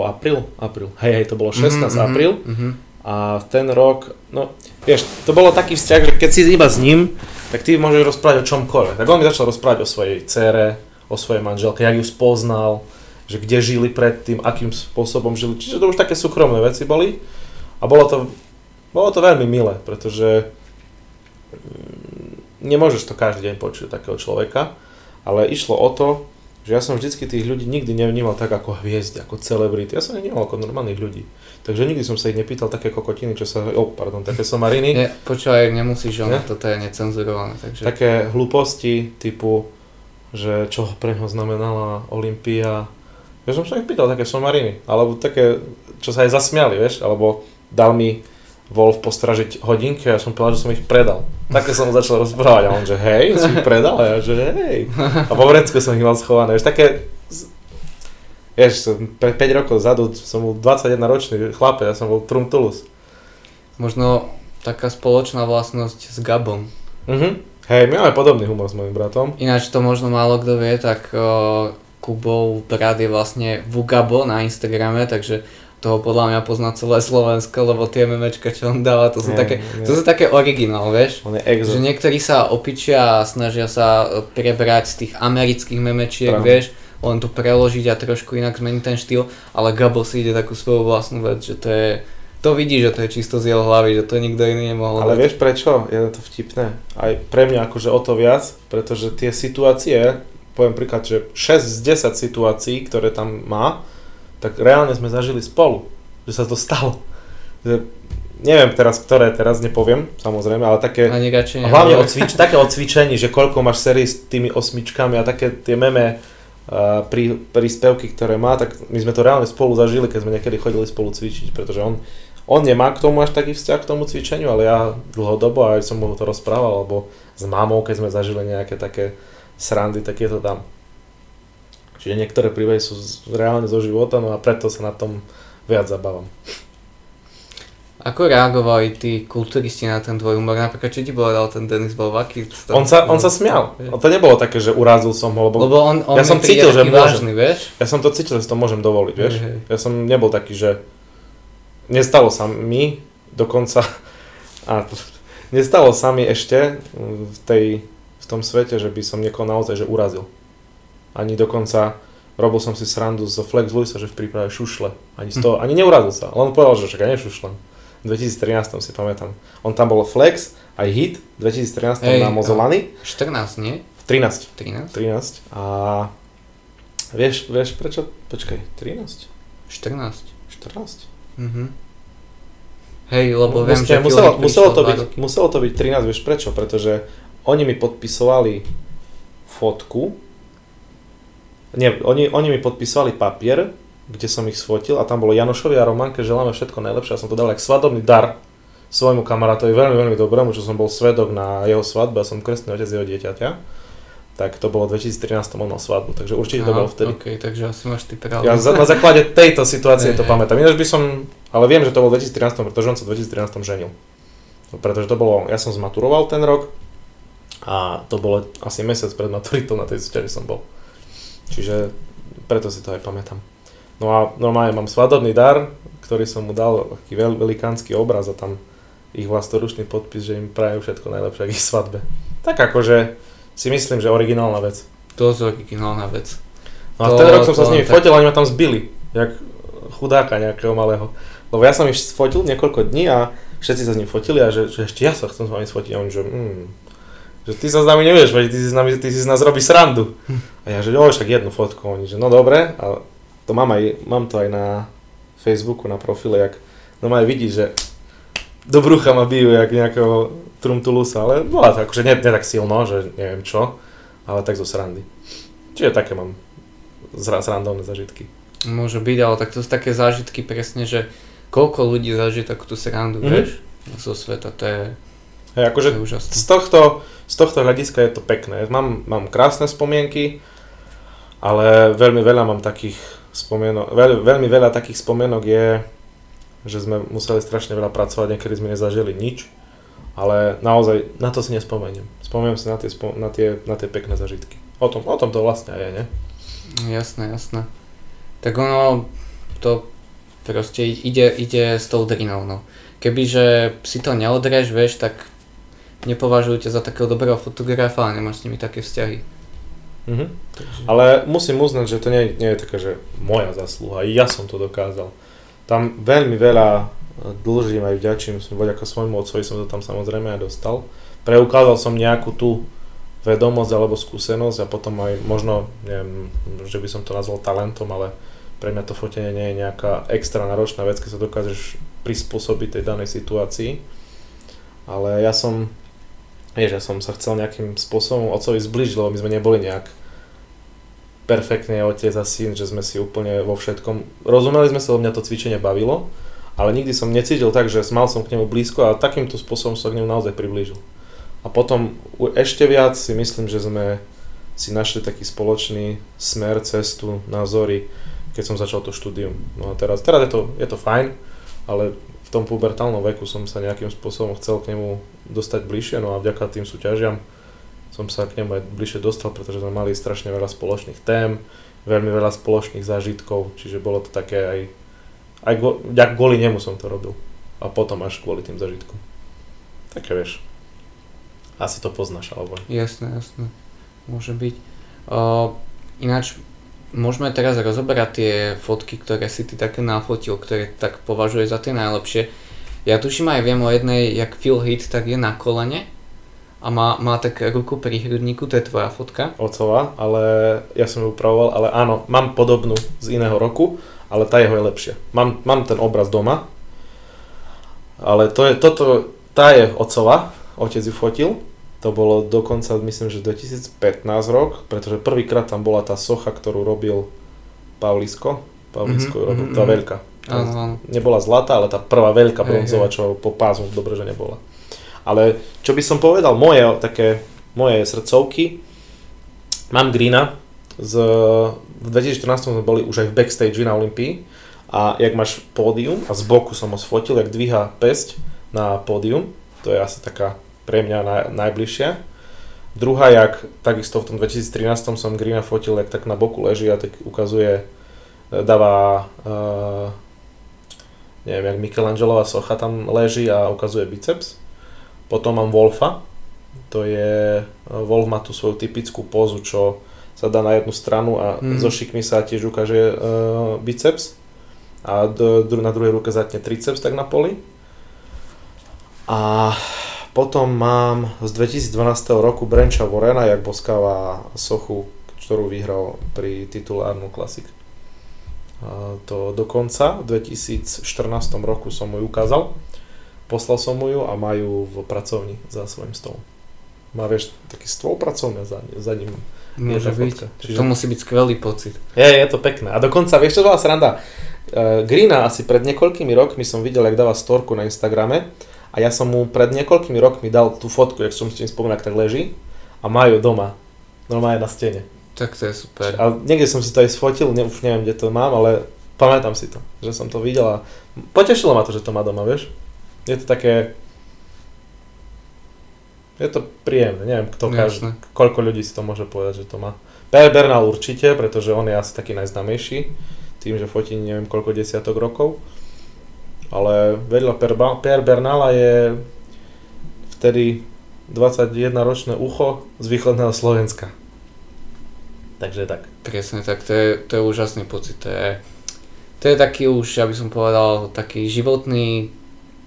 apríl, apríl. Hej, hej, to bolo 16 Mhm, apríl. mhm. A v ten rok, no vieš, to bolo taký vzťah, že keď si iba s ním, tak ty môžeš rozprávať o čomkoľvek. Tak on mi začal rozprávať o svojej cére, o svojej manželke, jak ju spoznal, že kde žili predtým, akým spôsobom žili. Čiže to už také súkromné veci boli. A bolo to, bolo to veľmi milé, pretože mm, nemôžeš to každý deň počuť takého človeka, ale išlo o to, že ja som vždycky tých ľudí nikdy nevnímal tak ako hviezdy, ako celebrity. Ja som ich vnímal ako normálnych ľudí. Takže nikdy som sa ich nepýtal také kokotiny, čo sa, oh, pardon, také somariny, Nie, počúvaj, nemusíš, ono, Ne? toto je necenzurované, takže... také hlúposti typu, že čo pre neho znamenala Olympia. Ja som sa ich pýtal také somariny, alebo také, čo sa aj zasmiali, vieš, alebo dal mi Wolf postražiť hodinky a ja som povedal, že som ich predal. Také som mu začal rozprávať a on, že hej, si ich predal a ja, že hej. A po vrecku som ich mal schované, vieš, také, vieš, som pre 5 rokov zadu som bol 21 ročný chlapec, ja som bol Truntulus. Možno taká spoločná vlastnosť s Gabom. Mhm. Hej, my máme podobný humor s mojim bratom. Ináč to možno málo kto vie, tak uh, Kubov brat je vlastne Vugabo na Instagrame, takže toho podľa mňa pozná celé Slovensko, lebo tie memečka, čo on dáva, to sú, Nie, také, nie. to sú také originál, vieš? On je exo. Že niektorí sa opičia a snažia sa e, prebrať z tých amerických memečiek, Pravda. vieš, len to preložiť a trošku inak zmeniť ten štýl, ale Gabo si ide takú svoju vlastnú vec, že to je to vidí, že to je čisto z jeho hlavy, že to nikto iný nemohol. Ale vieš prečo? Je to vtipné. Aj pre mňa akože o to viac, pretože tie situácie, poviem príklad, že 6 z 10 situácií, ktoré tam má, tak reálne sme zažili spolu. Že sa to stalo. Že, neviem teraz, ktoré teraz nepoviem, samozrejme, ale také... Radšej hlavne o cvič, také o cvičení, že koľko máš sérií s tými osmičkami a také tie meme uh, prí, príspevky, ktoré má, tak my sme to reálne spolu zažili, keď sme niekedy chodili spolu cvičiť, pretože on on nemá k tomu až taký vzťah k tomu cvičeniu, ale ja dlhodobo aj som mu to rozprával, alebo s mamou, keď sme zažili nejaké také srandy, tak je to tam. Čiže niektoré príbehy sú reálne zo života, no a preto sa na tom viac zabávam. Ako reagovali tí kulturisti na ten tvoj humor? Napríklad, či ti povedal ten Denis Bolvaký? On sa, on sa smial. To nebolo také, že urazil som ho, lebo, lebo on, on ja som cítil, že vážny, vieš? Ja som to cítil, že to môžem dovoliť, vieš? Hej. Ja som nebol taký, že nestalo sa mi, dokonca, a nestalo sa mi ešte v, tej, v tom svete, že by som niekoho naozaj že urazil. Ani dokonca robil som si srandu z Flex Luisa, že v príprave šušle. Ani, z toho, ani neurazil sa, len povedal, že ja nešušlem. V 2013 si pamätám. On tam bol Flex, aj hit, v 2013 Ej, na Mozolany. 14, nie? 13. 13. 13. A vieš, vieš prečo? Počkaj, 13? 14. 14? Mm-hmm. Hej, lebo viem, Musel, že muselo, muselo, to byť, muselo to byť 13, vieš prečo? Pretože oni mi podpisovali fotku, nie, oni, oni mi podpísali papier, kde som ich sfotil a tam bolo Janošovi a Romanke želáme všetko najlepšie a som to dal ako svadobný dar svojmu kamarátovi, veľmi, veľmi dobrému, čo som bol svedok na jeho svadbe a som krstný otec jeho dieťaťa tak to bolo v 2013 on mal svadbu, takže určite Aha, to bolo vtedy. OK, takže asi máš ty pravdu. Ja na základe tejto situácie to pamätám. Ináč by som, ale viem, že to bolo v 2013, pretože on sa v 2013 ženil. Pretože to bolo, ja som zmaturoval ten rok a to bolo asi mesiac pred maturitou na tej súťaži som bol. Čiže preto si to aj pamätám. No a normálne mám svadobný dar, ktorý som mu dal, taký veľ, velikánsky obraz a tam ich vlastoručný podpis, že im prajú všetko najlepšie k ich svadbe. Tak akože si myslím, že originálna vec. To je originálna vec. No a ten rok som sa s nimi tak... fotil, oni ma tam zbili, jak chudáka nejakého malého. Lebo ja som ich fotil niekoľko dní a všetci sa s ním fotili a že, že ešte ja sa chcem s vami sfotiť. A oni, že, mm, že ty sa s nami nevieš, veď ty si, s nami, ty si z nás robí srandu. A ja, že jo, však jednu fotku. Oni, že no dobre, a to mám, aj, mám to aj na Facebooku, na profile, jak no aj vidí, že do brucha ma bijú, jak nejakého Trumtulusa, ale bola to akože nie, nie tak silno, že neviem čo, ale tak zo srandy. Čiže také mám srandovné zažitky. Môže byť, ale tak to sú také zážitky presne, že koľko ľudí zažije takú srandu, mm-hmm. vieš, zo sveta, to je, hey, akože to je Z tohto, z tohto hľadiska je to pekné. Mám, mám krásne spomienky, ale veľmi veľa mám takých spomienok, veľ, veľmi veľa takých spomienok je, že sme museli strašne veľa pracovať, niekedy sme nezažili nič ale naozaj na to si nespomeniem. Spomeniem si na tie, na tie, na tie pekné zažitky. O tom, o tom to vlastne je, ne? Jasné, jasné. Tak ono, to proste ide, ide s tou drinou, no. Kebyže si to neodrieš, vieš, tak nepovažujú ťa za takého dobrého fotografa a nemáš s nimi také vzťahy. Mhm. Takže... Ale musím uznať, že to nie, nie je taká, že moja zasluha, ja som to dokázal. Tam veľmi veľa dlžím aj vďačím, som vďaka svojmu otcovi som to tam samozrejme aj dostal. Preukázal som nejakú tú vedomosť alebo skúsenosť a potom aj možno, neviem, že by som to nazval talentom, ale pre mňa to fotenie nie je nejaká extra náročná vec, keď sa dokážeš prispôsobiť tej danej situácii. Ale ja som, vieš, ja som sa chcel nejakým spôsobom otcovi zbližiť, lebo my sme neboli nejak perfektne otec a syn, že sme si úplne vo všetkom, rozumeli sme sa, lebo mňa to cvičenie bavilo, ale nikdy som necítil tak, že mal som k nemu blízko a takýmto spôsobom som k nemu naozaj priblížil. A potom ešte viac si myslím, že sme si našli taký spoločný smer, cestu, názory, keď som začal to štúdium. No a teraz, teraz je, to, je to fajn, ale v tom pubertálnom veku som sa nejakým spôsobom chcel k nemu dostať bližšie, no a vďaka tým súťažiam som sa k nemu aj bližšie dostal, pretože sme mali strašne veľa spoločných tém, veľmi veľa spoločných zážitkov, čiže bolo to také aj aj go, kvôli nemu som to robil. A potom až kvôli tým zažitkom. Také vieš. Asi to poznáš, alebo... Jasné, jasné. Môže byť. Uh, ináč, môžeme teraz rozoberať tie fotky, ktoré si ty také nafotil, ktoré tak považuje za tie najlepšie. Ja tuším aj viem o jednej, jak Phil Hit, tak je na kolene a má, má tak ruku pri hrudníku, to je tvoja fotka. Ocova, ale ja som ju upravoval, ale áno, mám podobnú z iného roku, ale tá jeho je lepšia. Mám, mám ten obraz doma, ale to je, toto, tá je ocova, otec ju fotil, to bolo dokonca, myslím, že 2015 rok, pretože prvýkrát tam bola tá socha, ktorú robil Paulisko. Paulisko mm-hmm, robil, tá mm-hmm. veľká. Áno. Nebola zlatá, ale tá prvá veľká bronzová, čo po pásu dobre, že nebola. Ale čo by som povedal, moje také, moje srdcovky, mám Greena, z, v 2014 sme boli už aj v backstage na Olympii a jak máš pódium a z boku som ho sfotil, jak dvíha pesť na pódium, to je asi taká pre mňa naj, najbližšia. Druhá, jak takisto v tom 2013 som Greena fotil, jak tak na boku leží a tak ukazuje, e, dáva, uh, neviem, jak Michelangelová socha tam leží a ukazuje biceps. Potom mám Wolfa, to je, Wolf má tú svoju typickú pózu, čo sa dá na jednu stranu a mm. so šikmi sa tiež ukáže uh, biceps a do, na druhej ruke zatne triceps tak na poli. A potom mám z 2012 roku Brenča Vorena, jak boskáva sochu, ktorú vyhral pri titule Arnold Classic. To dokonca v 2014 roku som mu ukázal Poslal som mu ju a majú v pracovni za svojím stolom. Má, vieš, taký stôl pracovný za, za ním. Môže byť. Čiže... To musí byť skvelý pocit. Je, je to pekné. A dokonca, vieš čo bola sranda? Uh, Greena asi pred niekoľkými rokmi som videl, jak dáva storku na Instagrame a ja som mu pred niekoľkými rokmi dal tú fotku, jak som s tým spomínal, tak leží a majú doma. Normálne na stene. Tak to je super. A niekde som si to aj sfotil, ne, už neviem, kde to mám, ale pamätám si to, že som to videl a potešilo ma to, že to má doma, vieš? je to také... Je to príjemné, neviem, kto každý, koľko ľudí si to môže povedať, že to má. Per Bernal určite, pretože on je asi taký najznamejší, tým, že fotí neviem koľko desiatok rokov. Ale vedľa Per, per Bernala je vtedy 21 ročné ucho z východného Slovenska. Takže tak. Presne tak, to je, to je úžasný pocit. To je, to je taký už, aby som povedal, taký životný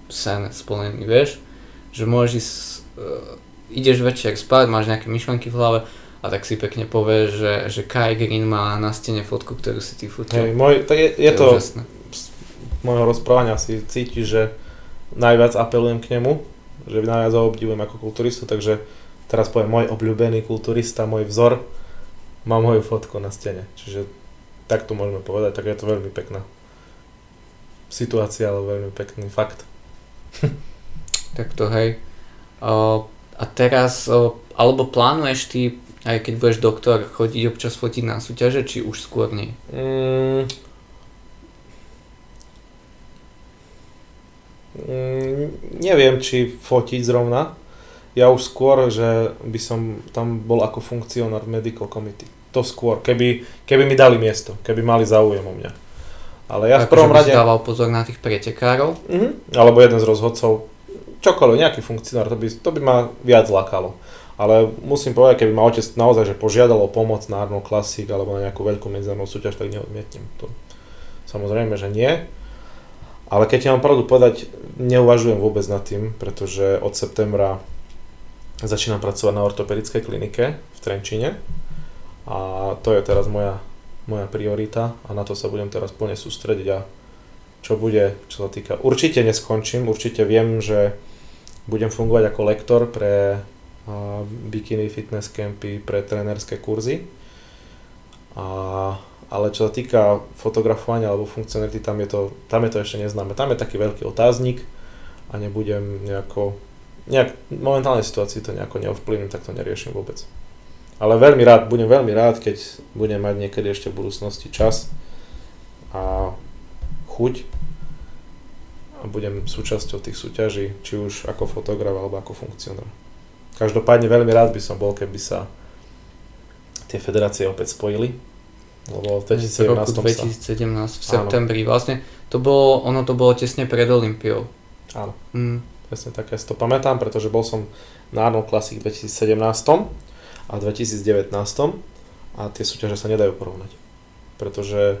sen splnený, vieš, že môžeš ísť, uh, ideš večer spať, máš nejaké myšlenky v hlave a tak si pekne povieš, že, že Kai Green má na stene fotku, ktorú si ty fotil. Hey, môj, to je, je to, to z môjho rozprávania si cíti, že najviac apelujem k nemu, že najviac ho obdivujem ako kulturistu, takže teraz poviem môj obľúbený kulturista, môj vzor, má moju fotku na stene. Čiže tak to môžeme povedať, tak je to veľmi pekná situácia, ale veľmi pekný fakt. tak to hej. O, a teraz, o, alebo plánuješ ty, aj keď budeš doktor, chodiť občas fotiť na súťaže, či už skôr nie? Mm, mm, neviem, či fotiť zrovna. Ja už skôr, že by som tam bol ako funkcionár medical committee. To skôr, keby, keby mi dali miesto, keby mali záujem o mňa. Ale ja v prvom rade... dával pozor na tých pretekárov? Uh-huh. Alebo jeden z rozhodcov. Čokoľvek, nejaký funkcionár, to by, to by ma viac lákalo. Ale musím povedať, keby ma otec naozaj že požiadal o pomoc na Arnold Classic alebo na nejakú veľkú medzinárodnú súťaž, tak neodmietnem to. Samozrejme, že nie. Ale keď ja mám pravdu povedať, neuvažujem vôbec nad tým, pretože od septembra začínam pracovať na ortopedickej klinike v Trenčine a to je teraz moja moja priorita a na to sa budem teraz plne sústrediť a čo bude, čo sa týka. Určite neskončím, určite viem, že budem fungovať ako lektor pre bikini fitness campy, pre trénerské kurzy. A, ale čo sa týka fotografovania alebo funkcionality, tam je, to, tam je to ešte neznáme. Tam je taký veľký otáznik a nebudem nejako, nejak, momentálnej situácii to nejako neovplyvním, tak to neriešim vôbec. Ale veľmi rád, budem veľmi rád, keď budem mať niekedy ešte v budúcnosti čas a chuť a budem súčasťou tých súťaží, či už ako fotograf alebo ako funkcionár. Každopádne veľmi rád by som bol, keby sa tie federácie opäť spojili, lebo v 2017, roku 2017 v septembri áno. vlastne to bolo, ono to bolo tesne pred Olympiou. Áno, mm. presne tak, ja si to pamätám, pretože bol som na Arnold Classic v 2017 a 2019 a tie súťaže sa nedajú porovnať. pretože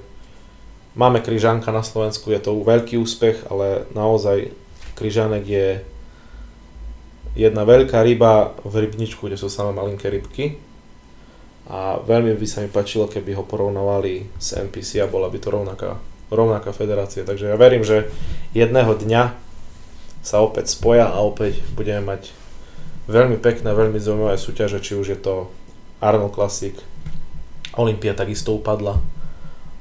máme kryžánka na Slovensku, je to veľký úspech, ale naozaj kryžánek je jedna veľká ryba v rybničku, kde sú samé malinké rybky. A veľmi by sa mi páčilo, keby ho porovnávali s NPC a bola by to rovnaká, rovnaká federácia. Takže ja verím, že jedného dňa sa opäť spoja a opäť budeme mať veľmi pekné, veľmi zaujímavé súťaže, či už je to Arnold Classic, Olympia takisto upadla,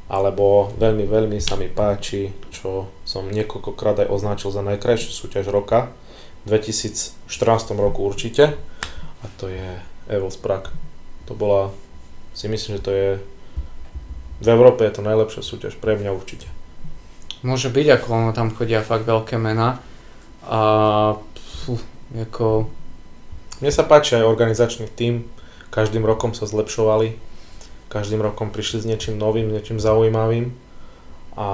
alebo veľmi, veľmi sa mi páči, čo som niekoľkokrát aj označil za najkrajšiu súťaž roka, v 2014 roku určite, a to je Evils Prague. To bola, si myslím, že to je, v Európe je to najlepšia súťaž, pre mňa určite. Môže byť, ako ono tam chodia fakt veľké mená a fú, ako... Mne sa páči aj organizačný tím, každým rokom sa zlepšovali, každým rokom prišli s niečím novým, niečím zaujímavým. A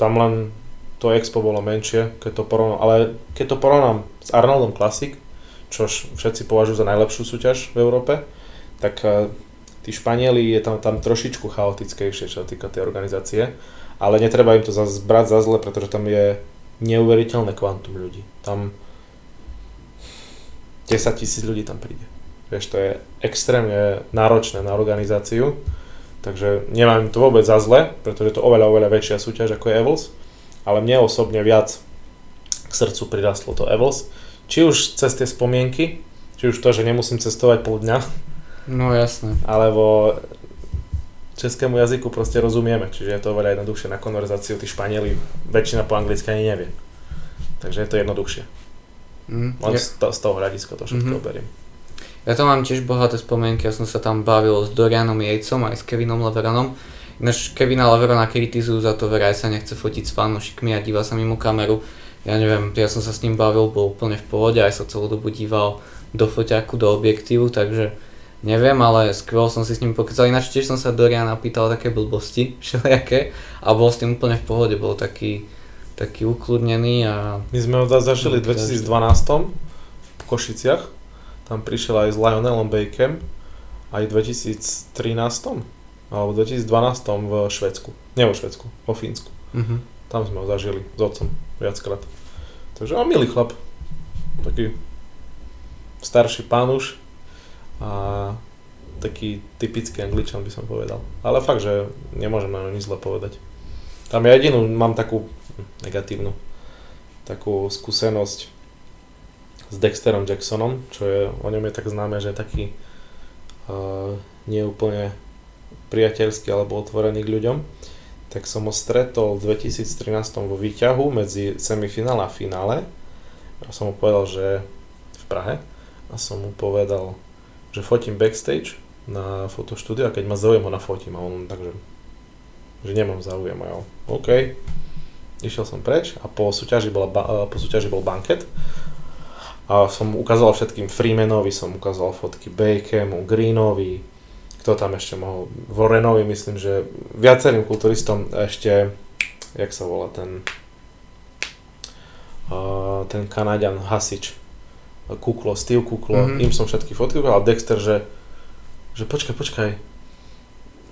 tam len to expo bolo menšie, keď to porovnám, ale keď to porovnám s Arnoldom Classic, čo všetci považujú za najlepšiu súťaž v Európe, tak uh, tí Španieli je tam, tam trošičku chaotickejšie, čo sa týka tej organizácie, ale netreba im to brať za zle, pretože tam je neuveriteľné kvantum ľudí. Tam 10 tisíc ľudí tam príde. Vieš, to je extrémne náročné na organizáciu, takže nemám to vôbec za zle, pretože je to oveľa, oveľa väčšia súťaž ako je Evils ale mne osobne viac k srdcu prirastlo to Evels. Či už cez tie spomienky, či už to, že nemusím cestovať pol dňa. No jasné. Alebo českému jazyku proste rozumieme, čiže je to oveľa jednoduchšie na konverzáciu, tí Španieli väčšina po anglicky ani nevie. Takže je to jednoduchšie. Mm, Len je... z, to, z toho hľadiska to všetko mm-hmm. beriem. Ja to mám tiež bohaté spomienky, ja som sa tam bavil s Dorianom Jejcom aj s Kevinom Leveranom Ináč Kevina Leverona kritizujú za to, veraj sa nechce fotiť s fanúšikmi a díva sa mimo kameru. Ja neviem, ja som sa s ním bavil, bol úplne v pohode, aj sa celú dobu díval do foťaku, do objektívu, takže neviem, ale skvelо som si s ním pokecal. Ináč tiež som sa Doriana pýtal také blbosti, všelijaké, a bol s tým úplne v pohode, bol taký, taký ukludnený a... My sme ho zažili v 2012 v Košiciach, tam prišiel aj s Lionelom Bakem, aj v 2013 alebo v 2012 v Švedsku. Nie vo Švedsku, vo Fínsku. Uh-huh. Tam sme ho zažili s otcom viackrát. Takže on milý chlap. Taký starší pán už a taký typický angličan by som povedal. Ale fakt, že nemôžem na nič zle povedať. Tam ja jedinú mám takú negatívnu takú skúsenosť s Dexterom Jacksonom, čo je, o ňom je tak známe, že je taký uh, neúplne priateľský alebo otvorený k ľuďom, tak som ho stretol v 2013 vo výťahu medzi semifinále a finále. A som mu povedal, že v Prahe a som mu povedal, že fotím backstage na fotoštúdiu a keď ma zaujem ho nafotím a on takže že nemám záujem a ja, OK. Išiel som preč a po súťaži, bola, po súťaži bol banket. A som ukázal všetkým Freemanovi, som ukázal fotky Bakemu, Greenovi, kto tam ešte mohol, Vorenovi myslím, že viacerým kulturistom ešte, jak sa volá ten, uh, ten Kanadian Hasič, Kuklo, Steve Kuklo, mm-hmm. im som všetky fotky ukázal, Dexter, že, že počkaj, počkaj,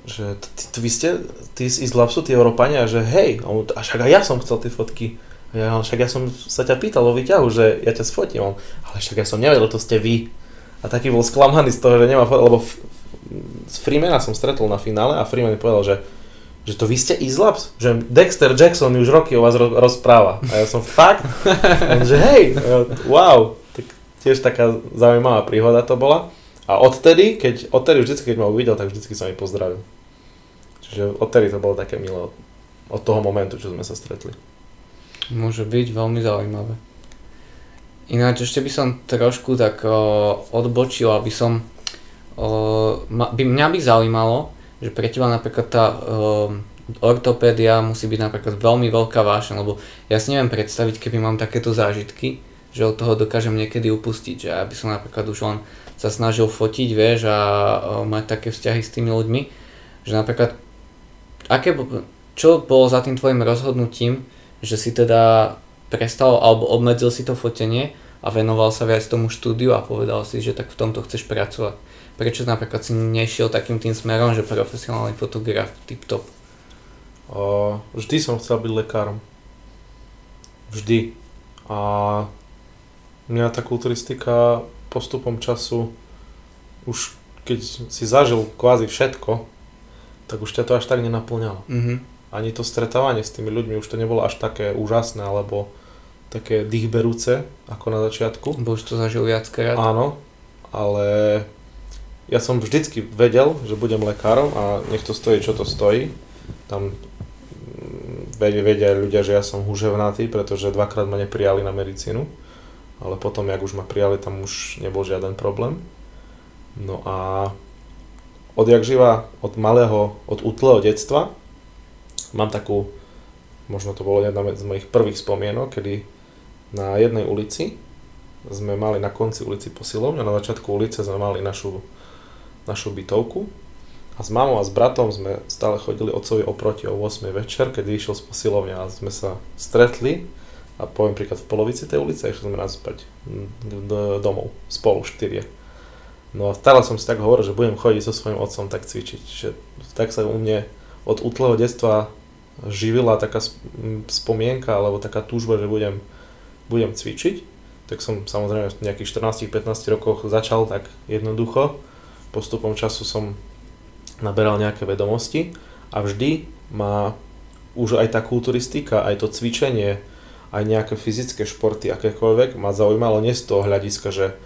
že ty, ty, vy ste, ty z Izlapsu, tí Európania, že hej, a však aj ja som chcel tie fotky, ja, však ja som sa ťa pýtal vo výťahu, že ja ťa sfotím, ale však ja som nevedel, to ste vy. A taký bol sklamaný z toho, že nemá foto, lebo s Freemana som stretol na finále a Freeman mi povedal, že že to vy ste Izlaps? Že Dexter Jackson mi už roky o vás ro- rozpráva. A ja som fakt, on, že hej, wow, tak tiež taká zaujímavá príhoda to bola. A odtedy, keď, odtedy vždycky, keď ma uvidel, tak vždycky sa mi pozdravil. Čiže odtedy to bolo také milé od, od toho momentu, čo sme sa stretli. Môže byť veľmi zaujímavé. Ináč ešte by som trošku tak o, odbočil, aby som by, mňa by zaujímalo, že pre teba napríklad tá uh, ortopédia musí byť napríklad veľmi veľká vášeň, lebo ja si neviem predstaviť, keby mám takéto zážitky, že od toho dokážem niekedy upustiť, že aby som napríklad už len sa snažil fotiť, vieš, a mať také vzťahy s tými ľuďmi, že napríklad, aké, čo bolo za tým tvojim rozhodnutím, že si teda prestal alebo obmedzil si to fotenie a venoval sa viac tomu štúdiu a povedal si, že tak v tomto chceš pracovať. prečo napríklad si nešiel takým tým smerom, že profesionálny fotograf tip-top? Vždy som chcel byť lekárom. Vždy. A mňa tá kulturistika postupom času už keď si zažil kvázi všetko, tak už ťa to až tak nenaplňalo. Mm-hmm. Ani to stretávanie s tými ľuďmi už to nebolo až také úžasné alebo také dýchberúce ako na začiatku. Bo už to zažil viackrát. Áno, ale ja som vždycky vedel, že budem lekárom a nech to stojí, čo to stojí. Tam vedia, vedia ľudia, že ja som huževnatý, pretože dvakrát ma neprijali na medicínu, ale potom, jak už ma prijali, tam už nebol žiaden problém. No a odjak živa, od malého, od útleho detstva, mám takú, možno to bolo jedna z mojich prvých spomienok, kedy na jednej ulici sme mali na konci ulici posilovňu, na začiatku ulice sme mali našu, našu bytovku a s mamou a s bratom sme stále chodili otcovi oproti o 8 večer, keď išiel z posilovňa a sme sa stretli a poviem príklad v polovici tej ulice išli sme raz domov, spolu štyrie. No a stále som si tak hovoril, že budem chodiť so svojím otcom tak cvičiť. Že tak sa u mne od útleho detstva živila taká spomienka alebo taká túžba, že budem, budem cvičiť. Tak som samozrejme v nejakých 14-15 rokoch začal tak jednoducho. Postupom času som naberal nejaké vedomosti a vždy ma už aj tá kulturistika, aj to cvičenie, aj nejaké fyzické športy, akékoľvek, ma zaujímalo nie z toho hľadiska, že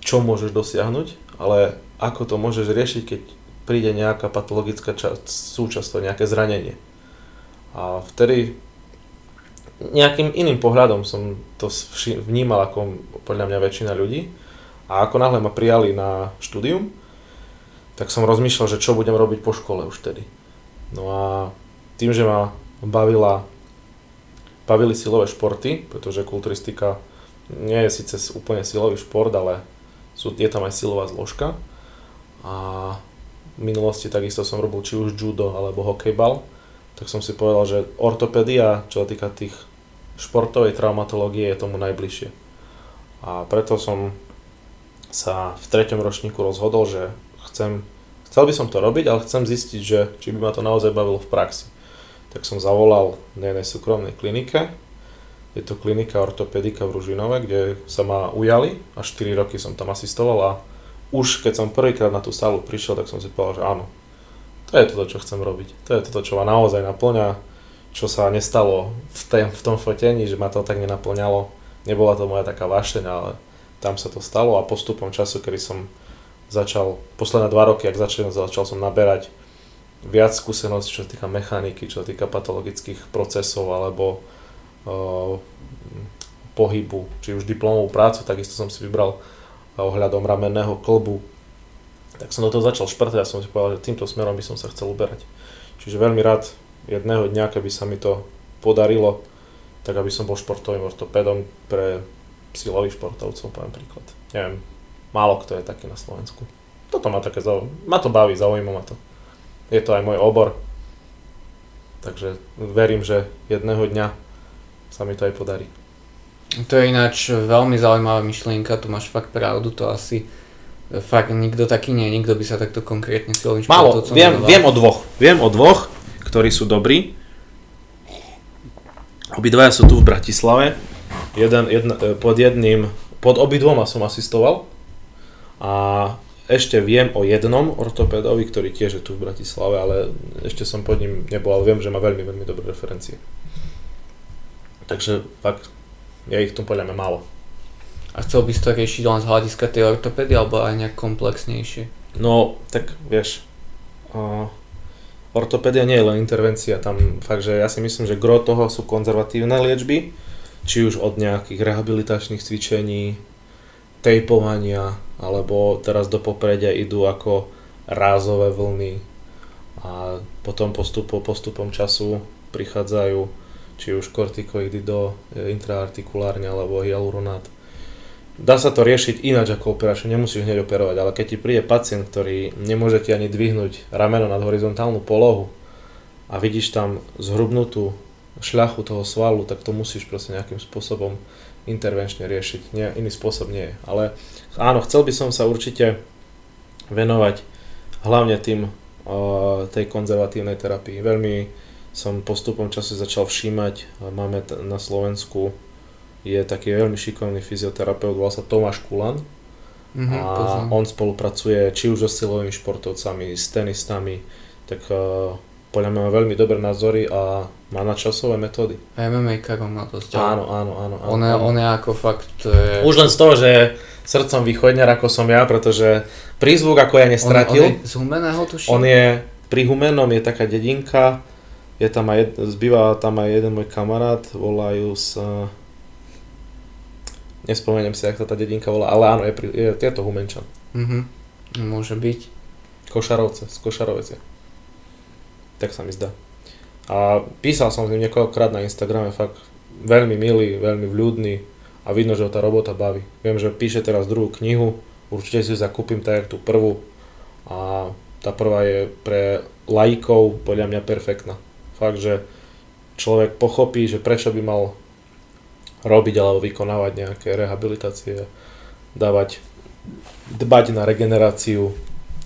čo môžeš dosiahnuť, ale ako to môžeš riešiť, keď príde nejaká patologická časť, súčasť, to nejaké zranenie. A vtedy nejakým iným pohľadom som to vnímal ako podľa mňa väčšina ľudí. A ako náhle ma prijali na štúdium, tak som rozmýšľal, že čo budem robiť po škole už tedy. No a tým, že ma bavila, bavili silové športy, pretože kulturistika nie je síce úplne silový šport, ale sú, je tam aj silová zložka. A v minulosti takisto som robil či už judo alebo hokejbal, tak som si povedal, že ortopédia, čo sa týka tých športovej traumatológie, je tomu najbližšie. A preto som sa v treťom ročníku rozhodol, že chcem, chcel by som to robiť, ale chcem zistiť, že či by ma to naozaj bavilo v praxi. Tak som zavolal na jednej súkromnej klinike, je to klinika ortopedika v Ružinove, kde sa ma ujali a 4 roky som tam asistoval a už keď som prvýkrát na tú sálu prišiel, tak som si povedal, že áno, to je toto, čo chcem robiť. To je toto, čo ma naozaj naplňa, čo sa nestalo v, tém, v tom fotení, že ma to tak nenaplňalo. Nebola to moja taká vášeň, ale tam sa to stalo a postupom času, kedy som začal, posledné dva roky, ak začal, začal som naberať viac skúseností, čo sa týka mechaniky, čo sa týka patologických procesov alebo uh, pohybu, či už diplomovú prácu, takisto som si vybral uh, ohľadom ramenného klbu. Tak som do toho začal šprtať a som si povedal, že týmto smerom by som sa chcel uberať. Čiže veľmi rád jedného dňa, keby sa mi to podarilo, tak aby som bol športovým ortopedom pre silových športovcov, poviem príklad. Neviem, málo kto je taký na Slovensku. Toto ma také zaujíma, ma to baví, zaujíma ma to. Je to aj môj obor, takže verím, že jedného dňa sa mi to aj podarí. To je ináč veľmi zaujímavá myšlienka, tu máš fakt pravdu, to asi fakt nikto taký nie, nikto by sa takto konkrétne silovým Málo, viem, viem o dvoch, viem o dvoch, ktorí sú dobrí. Obidvaja sú tu v Bratislave. Jeden, jedna, pod jedným, pod obidvoma som asistoval a ešte viem o jednom ortopédovi, ktorý tiež je tu v Bratislave, ale ešte som pod ním nebol, ale viem, že má veľmi, veľmi dobré referencie. Takže fakt, je ich tu podľa mňa málo. A chcel by si to riešiť len z hľadiska tej ortopédy, alebo aj nejak komplexnejšie? No, tak vieš, uh, ortopédia nie je len intervencia, tam fakt, že ja si myslím, že gro toho sú konzervatívne liečby, či už od nejakých rehabilitačných cvičení, tejpovania, alebo teraz do popredia idú ako rázové vlny a potom postupom, postupom času prichádzajú či už kortikoidy do e, intraartikulárne alebo hyaluronát. Dá sa to riešiť ináč ako operačne, nemusíš hneď operovať, ale keď ti príde pacient, ktorý nemôže ti ani dvihnúť rameno nad horizontálnu polohu a vidíš tam zhrubnutú šľachu toho svalu, tak to musíš proste nejakým spôsobom intervenčne riešiť. Nie, iný spôsob nie je. Ale áno, chcel by som sa určite venovať hlavne tým tej konzervatívnej terapii. Veľmi som postupom času začal všímať, máme na Slovensku je taký veľmi šikovný fyzioterapeut, volá sa Tomáš Kulan Mhm, a on spolupracuje či už so silovými športovcami, s tenistami, tak podľa mňa má veľmi dobré názory a má nadčasové metódy. A MMA-karom má dosť. Áno, áno, áno. áno, On je, áno. on je ako fakt, je... Už len z toho, že je srdcom východňar ako som ja, pretože prízvuk ako ja on, on nestratil. je z Humeného tuším? On je, pri Humenom je taká dedinka, je tam aj, jed, zbýva tam aj jeden môj kamarát, volajú sa, nespomeniem si, ako sa tá dedinka volá, ale áno, je, pri, je, je to Humenčan. Mhm. Môže byť. Košarovce, z Košarovece. Tak sa mi zdá. A písal som s ním niekoľkokrát na Instagrame, fakt veľmi milý, veľmi vľúdny a vidno, že ho tá robota baví. Viem, že píše teraz druhú knihu, určite si ju zakúpim tak, jak tú prvú a tá prvá je pre laikov podľa mňa perfektná. Fakt, že človek pochopí, že prečo by mal robiť alebo vykonávať nejaké rehabilitácie, dávať, dbať na regeneráciu,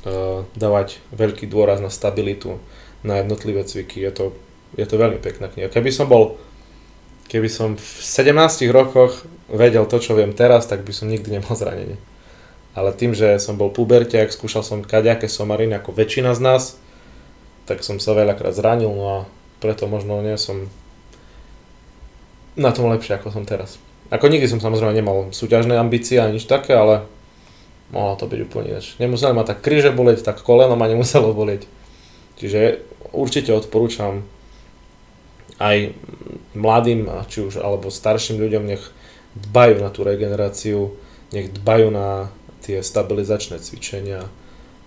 eh, dávať veľký dôraz na stabilitu, na jednotlivé cviky. Je to, je to veľmi pekná kniha. Keby som bol keby som v 17 rokoch vedel to, čo viem teraz, tak by som nikdy nemal zranenie. Ale tým, že som bol puberťak, skúšal som kaďaké somariny ako väčšina z nás, tak som sa veľakrát zranil, no a preto možno nie som na tom lepšie, ako som teraz. Ako nikdy som samozrejme nemal súťažné ambície ani nič také, ale mohlo to byť úplne ináč. Nemuseli ma tak kríže boleť, tak koleno ma nemuselo boleť. Čiže určite odporúčam aj mladým, či už alebo starším ľuďom, nech dbajú na tú regeneráciu, nech dbajú na tie stabilizačné cvičenia,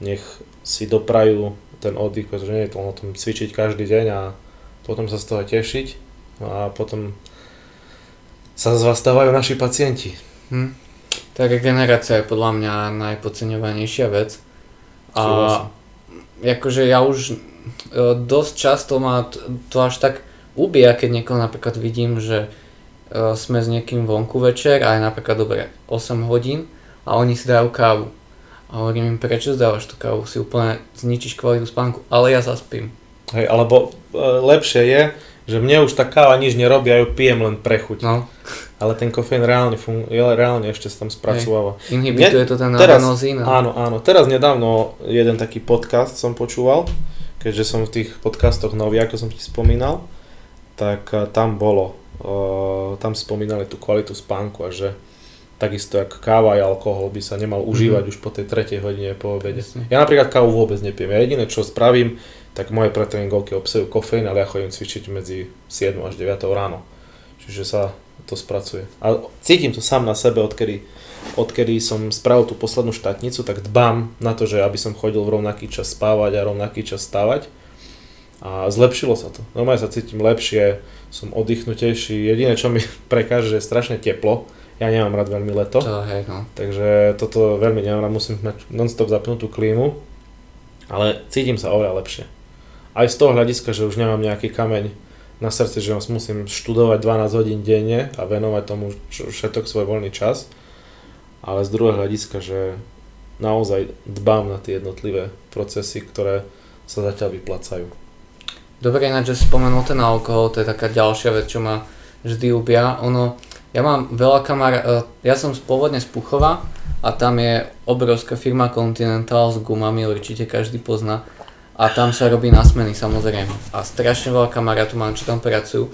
nech si doprajú ten oddych, pretože nie je to len o tom cvičiť každý deň a potom sa z toho tešiť no a potom sa z vás stávajú naši pacienti. Hm. Tá regenerácia je podľa mňa najpodceňovanejšia vec. A akože ja už dosť často ma to až tak ubíja, keď niekoho napríklad vidím, že sme s niekým vonku večer a je napríklad dobre 8 hodín a oni si dajú kávu. A hovorím im, prečo zdávaš tú kávu, si úplne zničíš kvalitu spánku, ale ja zaspím. Hej, alebo e, lepšie je, že mne už tá káva nič nerobí, ja ju pijem len pre chuť. No, Ale ten kofeín reálne, fun- reálne ešte sa tam spracováva. inhibituje to ten adenozín. Áno, áno. Teraz nedávno jeden taký podcast som počúval, keďže som v tých podcastoch nový, ako som ti spomínal, tak eh, tam bolo, eh, tam spomínali tú kvalitu spánku a že takisto ako káva a alkohol by sa nemal užívať už po tej tretej hodine po obede. Jasne. Ja napríklad kávu vôbec nepijem. Ja jediné, čo spravím, tak moje pretréningovky obsahujú kofeín, ale ja chodím cvičiť medzi 7 až 9 ráno. Čiže sa to spracuje. A cítim to sám na sebe, odkedy, odkedy som spravil tú poslednú štátnicu, tak dbám na to, že aby som chodil v rovnaký čas spávať a rovnaký čas stávať. A zlepšilo sa to. Normálne sa cítim lepšie, som oddychnutejší. Jediné, čo mi prekáže, že je strašne teplo. Ja nemám rád veľmi leto. To hej, no. Takže toto veľmi nemám rád, musím mať non-stop zapnutú klímu, ale cítim sa oveľa lepšie. Aj z toho hľadiska, že už nemám nejaký kameň na srdci, že musím študovať 12 hodín denne a venovať tomu všetok svoj voľný čas, ale z druhého hľadiska, že naozaj dbám na tie jednotlivé procesy, ktoré sa zatiaľ vyplácajú. Dobre, ináč, že spomenul ten alkohol, to je taká ďalšia vec, čo ma vždy ubia. Ono, ja mám veľa kamar, e, ja som pôvodne z Puchova a tam je obrovská firma Continental s gumami, určite každý pozná. A tam sa robí na smeny samozrejme. A strašne veľa kamarátov mám, čo tam pracujú.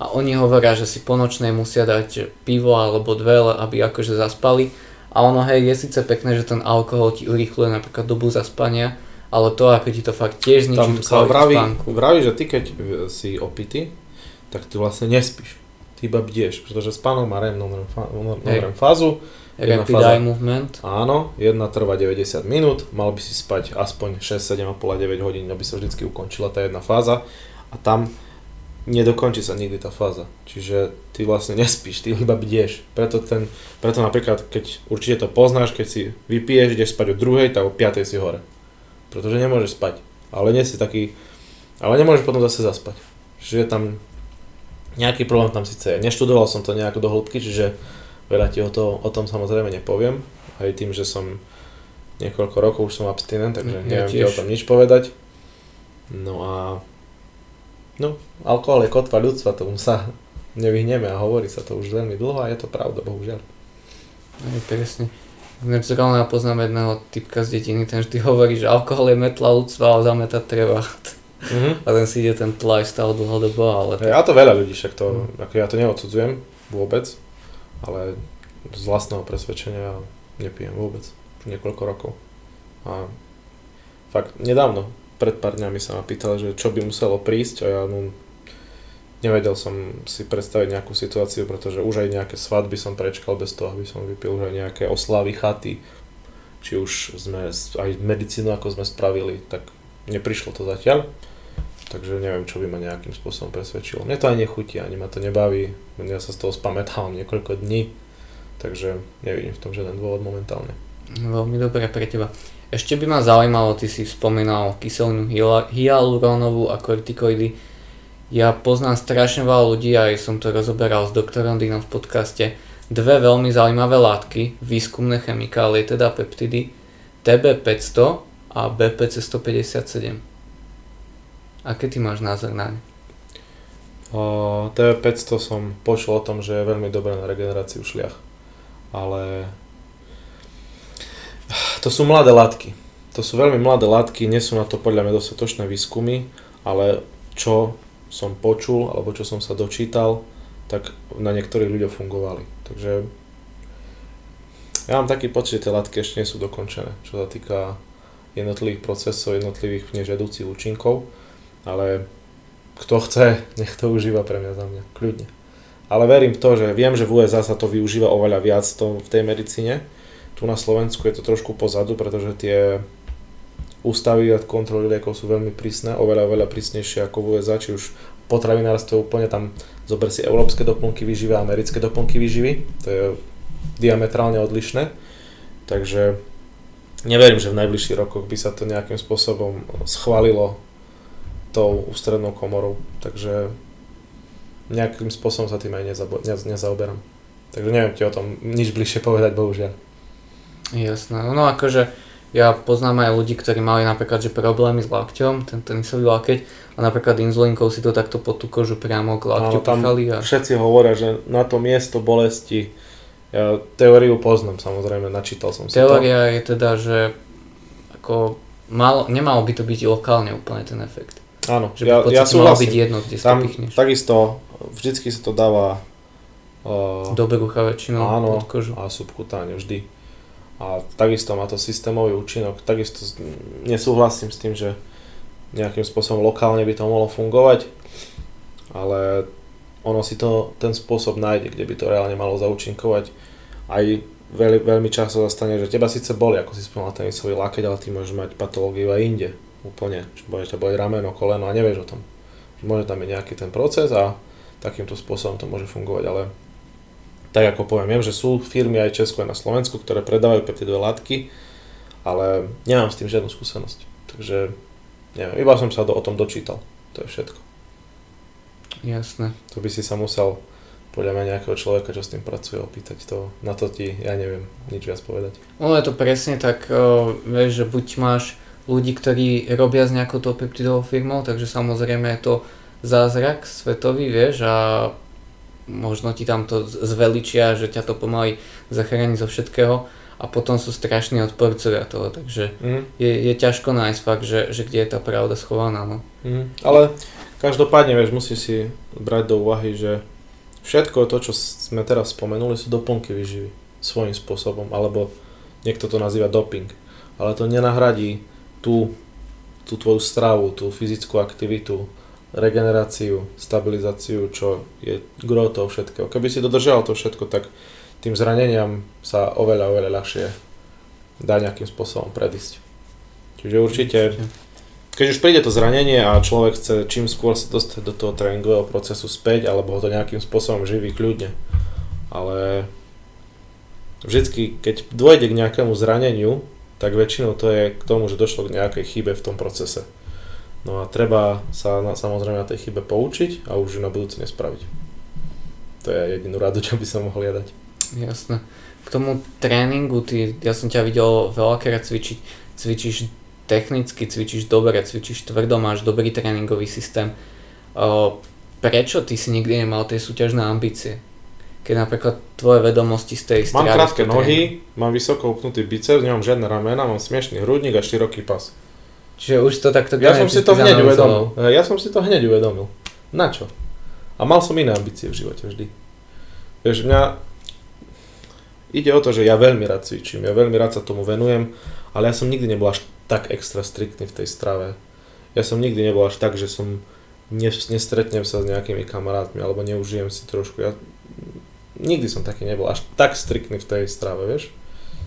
A oni hovoria, že si po nočnej musia dať pivo alebo dve, aby akože zaspali. A ono hej, je síce pekné, že ten alkohol ti urýchluje napríklad dobu zaspania, ale to ako ti to fakt tiež zničí Tam sa vraví, vraví, že ty keď si opitý, tak ty vlastne nespíš. Ty iba bdieš, pretože spánok má REM non-REM fázu. Rapid fáza- eye movement. Áno, jedna trvá 90 minút, mal by si spať aspoň 6, 7,5 a 9 hodín, aby sa vždy ukončila tá jedna fáza a tam nedokončí sa nikdy tá fáza. Čiže ty vlastne nespíš, ty iba bdieš. Preto, ten, preto napríklad, keď určite to poznáš, keď si vypiješ, ideš spať o druhej, tak o 5 si hore. Pretože nemôžeš spať. Ale nie si taký, ale nemôžeš potom zase zaspať. Čiže tam nejaký problém tam síce je. Neštudoval som to nejako do hĺbky, čiže veľa ti o, to, o tom samozrejme nepoviem. Aj tým, že som Niekoľko rokov už som abstinent, takže Ja neviem ti o tiež. tom nič povedať. No a... No, alkohol je kotva ľudstva, tomu sa nevyhneme a hovorí sa to už veľmi dlho a je to pravda, bohužiaľ. Aj, presne. Zrovna poznám jedného typka z detiny, ten vždy hovorí, že alkohol je metla ľudstva, ale zametať treba. Mhm. A ten si ide ten lifestyle dlhodobo, ale Ja to veľa ľudí, však to, ako ja to neodsudzujem vôbec, ale z vlastného presvedčenia nepijem vôbec. Už niekoľko rokov. A fakt, nedávno, pred pár dňami sa ma pýtal, že čo by muselo prísť a ja no, nevedel som si predstaviť nejakú situáciu, pretože už aj nejaké svadby som prečkal bez toho, aby som vypil už aj nejaké oslavy chaty, či už sme aj medicínu, ako sme spravili, tak neprišlo to zatiaľ. Takže neviem, čo by ma nejakým spôsobom presvedčilo. Mne to aj nechutí, ani ma to nebaví. Ja sa z toho spamätávam niekoľko dní. Takže nevidím v tom žiaden dôvod momentálne. veľmi dobré pre teba. Ešte by ma zaujímalo, ty si spomínal kyselinu hyalurónovú a kortikoidy. Ja poznám strašne veľa ľudí, aj som to rozoberal s doktorom Dinom v podcaste, dve veľmi zaujímavé látky, výskumné chemikálie, teda peptidy, TB500 a BPC157. Aký ty máš názor na ne? O, TV500 som počul o tom, že je veľmi dobré na regeneráciu šliach. Ale to sú mladé látky. To sú veľmi mladé látky, nie sú na to podľa mňa dostatočné výskumy, ale čo som počul, alebo čo som sa dočítal, tak na niektorých ľuďoch fungovali. Takže ja mám taký pocit, že tie látky ešte nie sú dokončené, čo sa týka jednotlivých procesov, jednotlivých nežiaducich účinkov, ale kto chce, nech to užíva pre mňa za mňa, kľudne. Ale verím v to, že viem, že v USA sa to využíva oveľa viac to, v tej medicíne. Tu na Slovensku je to trošku pozadu, pretože tie ústavy a kontroly liekov sú veľmi prísne, oveľa, oveľa prísnejšie ako v USA, či už potravinárstvo úplne tam, zober si európske doplnky výživy a americké doplnky výživy, to je diametrálne odlišné, takže neverím, že v najbližších rokoch by sa to nejakým spôsobom schválilo tou ústrednou komorou, takže nejakým spôsobom sa tým aj nezabo- nez- nezaoberám. Takže neviem ti o tom nič bližšie povedať, bohužiaľ. Jasné, no akože ja poznám aj ľudí, ktorí mali napríklad že problémy s lakťom, ten tenisový lakeť a napríklad inzulínkou si to takto pod tú kožu priamo k lakťu pichali a Všetci hovoria, že na to miesto bolesti, ja teóriu poznám samozrejme, načítal som si to. teória je teda, že ako malo, nemalo by to byť lokálne úplne ten efekt. Áno, Že ja, ja malo byť súhlasím. jedno, kde Tam pichneš. takisto, vždycky sa to dáva uh, Do brucha väčšinou áno, pod kožu. a subkutáne vždy. A takisto má to systémový účinok, takisto nesúhlasím s tým, že nejakým spôsobom lokálne by to mohlo fungovať, ale ono si to, ten spôsob nájde, kde by to reálne malo zaúčinkovať. Aj veľmi, veľmi často sa stane, že teba síce boli, ako si spomínal tenisový lakeť, ale ty môžeš mať patológiu aj inde. Úplne. Čiže môže ťa boliť rameno, koleno a nevieš o tom. Môže tam byť nejaký ten proces a takýmto spôsobom to môže fungovať, ale tak ako poviem, viem, že sú firmy aj Česku, aj na Slovensku, ktoré predávajú peptidové látky, ale nemám s tým žiadnu skúsenosť. Takže neviem, iba som sa do, o tom dočítal. To je všetko. Jasné. To by si sa musel podľa mňa nejakého človeka, čo s tým pracuje, opýtať to. Na to ti, ja neviem, nič viac povedať. Ono je to presne tak, vieš, že buď máš ľudí, ktorí robia s nejakou tou peptidovou firmou, takže samozrejme je to zázrak svetový, vieš, a možno ti tam to zveličia, že ťa to pomaly zachráni zo všetkého a potom sú strašní odporcovia toho, takže Mm. je, je ťažko nájsť fakt, že, že kde je tá pravda schovaná, no. Mm. Ale každopádne, vieš, musíš si brať do úvahy, že všetko to, čo sme teraz spomenuli, sú doplnky výživy svojím spôsobom, alebo niekto to nazýva doping. Ale to nenahradí tú, tú tvoju stravu, tú fyzickú aktivitu, regeneráciu, stabilizáciu, čo je gro toho všetkého. Keby si dodržal to všetko, tak tým zraneniam sa oveľa, oveľa ľahšie dá nejakým spôsobom predísť. Čiže určite keď už príde to zranenie a človek chce čím skôr sa dostať do toho tréningového procesu späť, alebo ho to nejakým spôsobom živí kľudne. Ale vždycky, keď dôjde k nejakému zraneniu, tak väčšinou to je k tomu, že došlo k nejakej chybe v tom procese. No a treba sa na, samozrejme na tej chybe poučiť a už ju na budúce nespraviť. To je jedinú radu, čo by som mohol dať. Jasné. k tomu tréningu, ty, ja som ťa videl veľakrát cvičiť, cvičíš technicky, cvičíš dobre, cvičíš tvrdo, máš dobrý tréningový systém. Prečo ty si nikdy nemal tie súťažné ambície? Keď napríklad tvoje vedomosti z tej Mám krátke nohy, mám vysoko upnutý biceps, nemám žiadne ramena, mám smiešný hrudník a široký pas. Čiže už to takto Ja som si to hneď uvedomil. Ja som si to hneď uvedomil. Na čo? A mal som iné ambície v živote vždy. Vieš, mňa ide o to, že ja veľmi rád cvičím, ja veľmi rád sa tomu venujem, ale ja som nikdy nebol až tak extra striktný v tej strave. Ja som nikdy nebol až tak, že som nestretnem sa s nejakými kamarátmi alebo neužijem si trošku. Ja nikdy som taký nebol až tak striktný v tej strave, vieš.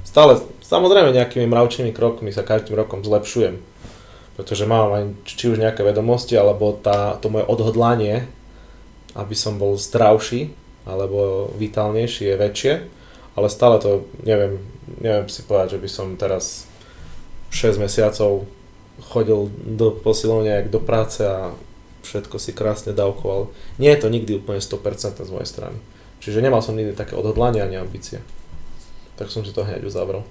Stále, samozrejme nejakými mravčími krokmi sa každým rokom zlepšujem. Pretože mám aj či už nejaké vedomosti, alebo tá, to moje odhodlanie, aby som bol zdravší, alebo vitálnejší je väčšie. Ale stále to, neviem, neviem si povedať, že by som teraz 6 mesiacov chodil do posilovne do práce a všetko si krásne dávkoval. Nie je to nikdy úplne 100% z mojej strany. Čiže nemal som nikdy také odhodlanie ani ambície. Tak som si to hneď uzavrel.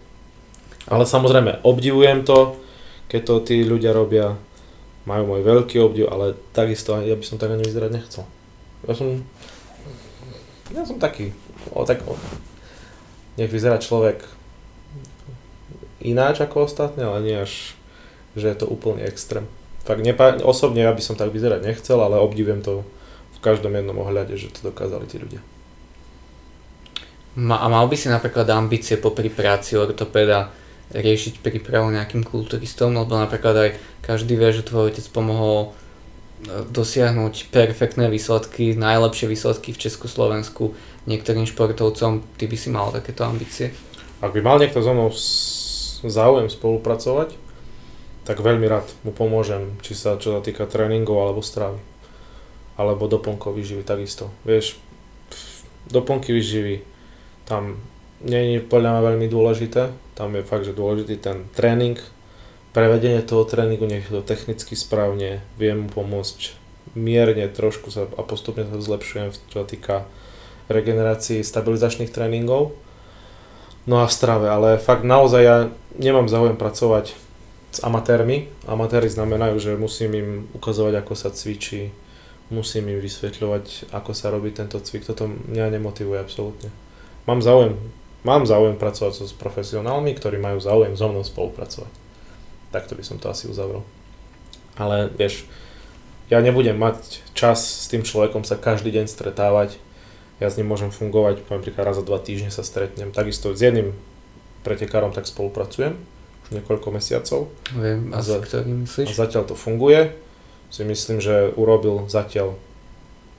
Ale samozrejme, obdivujem to, keď to tí ľudia robia, majú môj veľký obdiv, ale takisto ja by som tak ani vyzerať nechcel. Ja som, ja som taký, o, tak, o, nech vyzerá človek ináč ako ostatní, ale nie až, že je to úplne extrém. Tak nepa- osobne ja by som tak vyzerať nechcel, ale obdivujem to v každom jednom ohľade, že to dokázali tí ľudia. Ma, a mal by si napríklad ambície popri práci ortopéda riešiť prípravu nejakým kulturistom, lebo napríklad aj každý vie, že tvoj otec pomohol e, dosiahnuť perfektné výsledky, najlepšie výsledky v Československu niektorým športovcom, ty by si mal takéto ambície? Ak by mal niekto so mnou záujem spolupracovať, tak veľmi rád mu pomôžem, či sa čo sa týka tréningov alebo stravy. Alebo doplnkov výživy takisto. Vieš, doplnky výživy, tam nie je podľa mňa veľmi dôležité, tam je fakt, že dôležitý ten tréning, prevedenie toho tréningu, nech to technicky správne, viem mu pomôcť mierne trošku sa a postupne sa zlepšujem, čo sa týka regenerácii stabilizačných tréningov. No a v strave, ale fakt naozaj ja nemám záujem pracovať s amatérmi. Amatéri znamenajú, že musím im ukazovať, ako sa cvičí, musím im vysvetľovať, ako sa robí tento cvik. Toto mňa nemotivuje absolútne mám záujem, mám záujem pracovať so s profesionálmi, ktorí majú záujem so mnou spolupracovať. Takto by som to asi uzavrel. Ale vieš, ja nebudem mať čas s tým človekom sa každý deň stretávať. Ja s ním môžem fungovať, poviem príklad raz za dva týždne sa stretnem. Takisto s jedným pretekárom tak spolupracujem už niekoľko mesiacov. Viem, a, za, ktorým myslíš? A zatiaľ to funguje. Si myslím, že urobil zatiaľ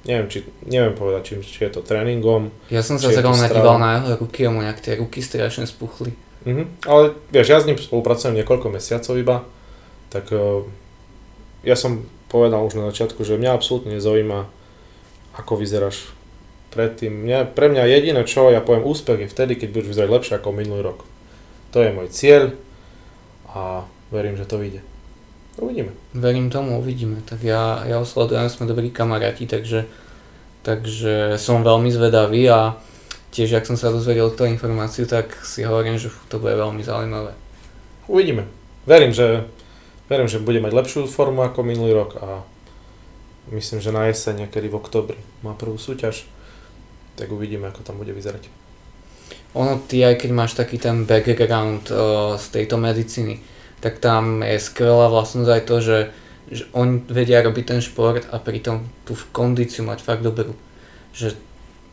neviem, či, neviem povedať, či, či je to tréningom. Ja som sa zrovna díval na jeho ruky a mu nejak tie ruky strašne spuchli. Mm-hmm. Ale vieš, ja s ním spolupracujem niekoľko mesiacov iba, tak uh, ja som povedal už na začiatku, že mňa absolútne nezaujíma, ako vyzeráš predtým. Mňa, pre mňa jediné, čo ja poviem úspech je vtedy, keď budeš vyzerať lepšie ako minulý rok. To je môj cieľ a verím, že to vyjde. Uvidíme. Verím tomu, uvidíme. Tak ja, ja osledujem, sme dobrí kamaráti, takže, takže som veľmi zvedavý a tiež, ak som sa dozvedel tú informáciu, tak si hovorím, že to bude veľmi zaujímavé. Uvidíme. Verím, že, verím, že bude mať lepšiu formu ako minulý rok a myslím, že na jeseň, niekedy v oktobri má prvú súťaž, tak uvidíme, ako tam bude vyzerať. Ono, ty aj keď máš taký ten background uh, z tejto medicíny, tak tam je skvelá vlastnosť aj to, že, že oni vedia robiť ten šport a pritom tú kondíciu mať fakt dobrú. Že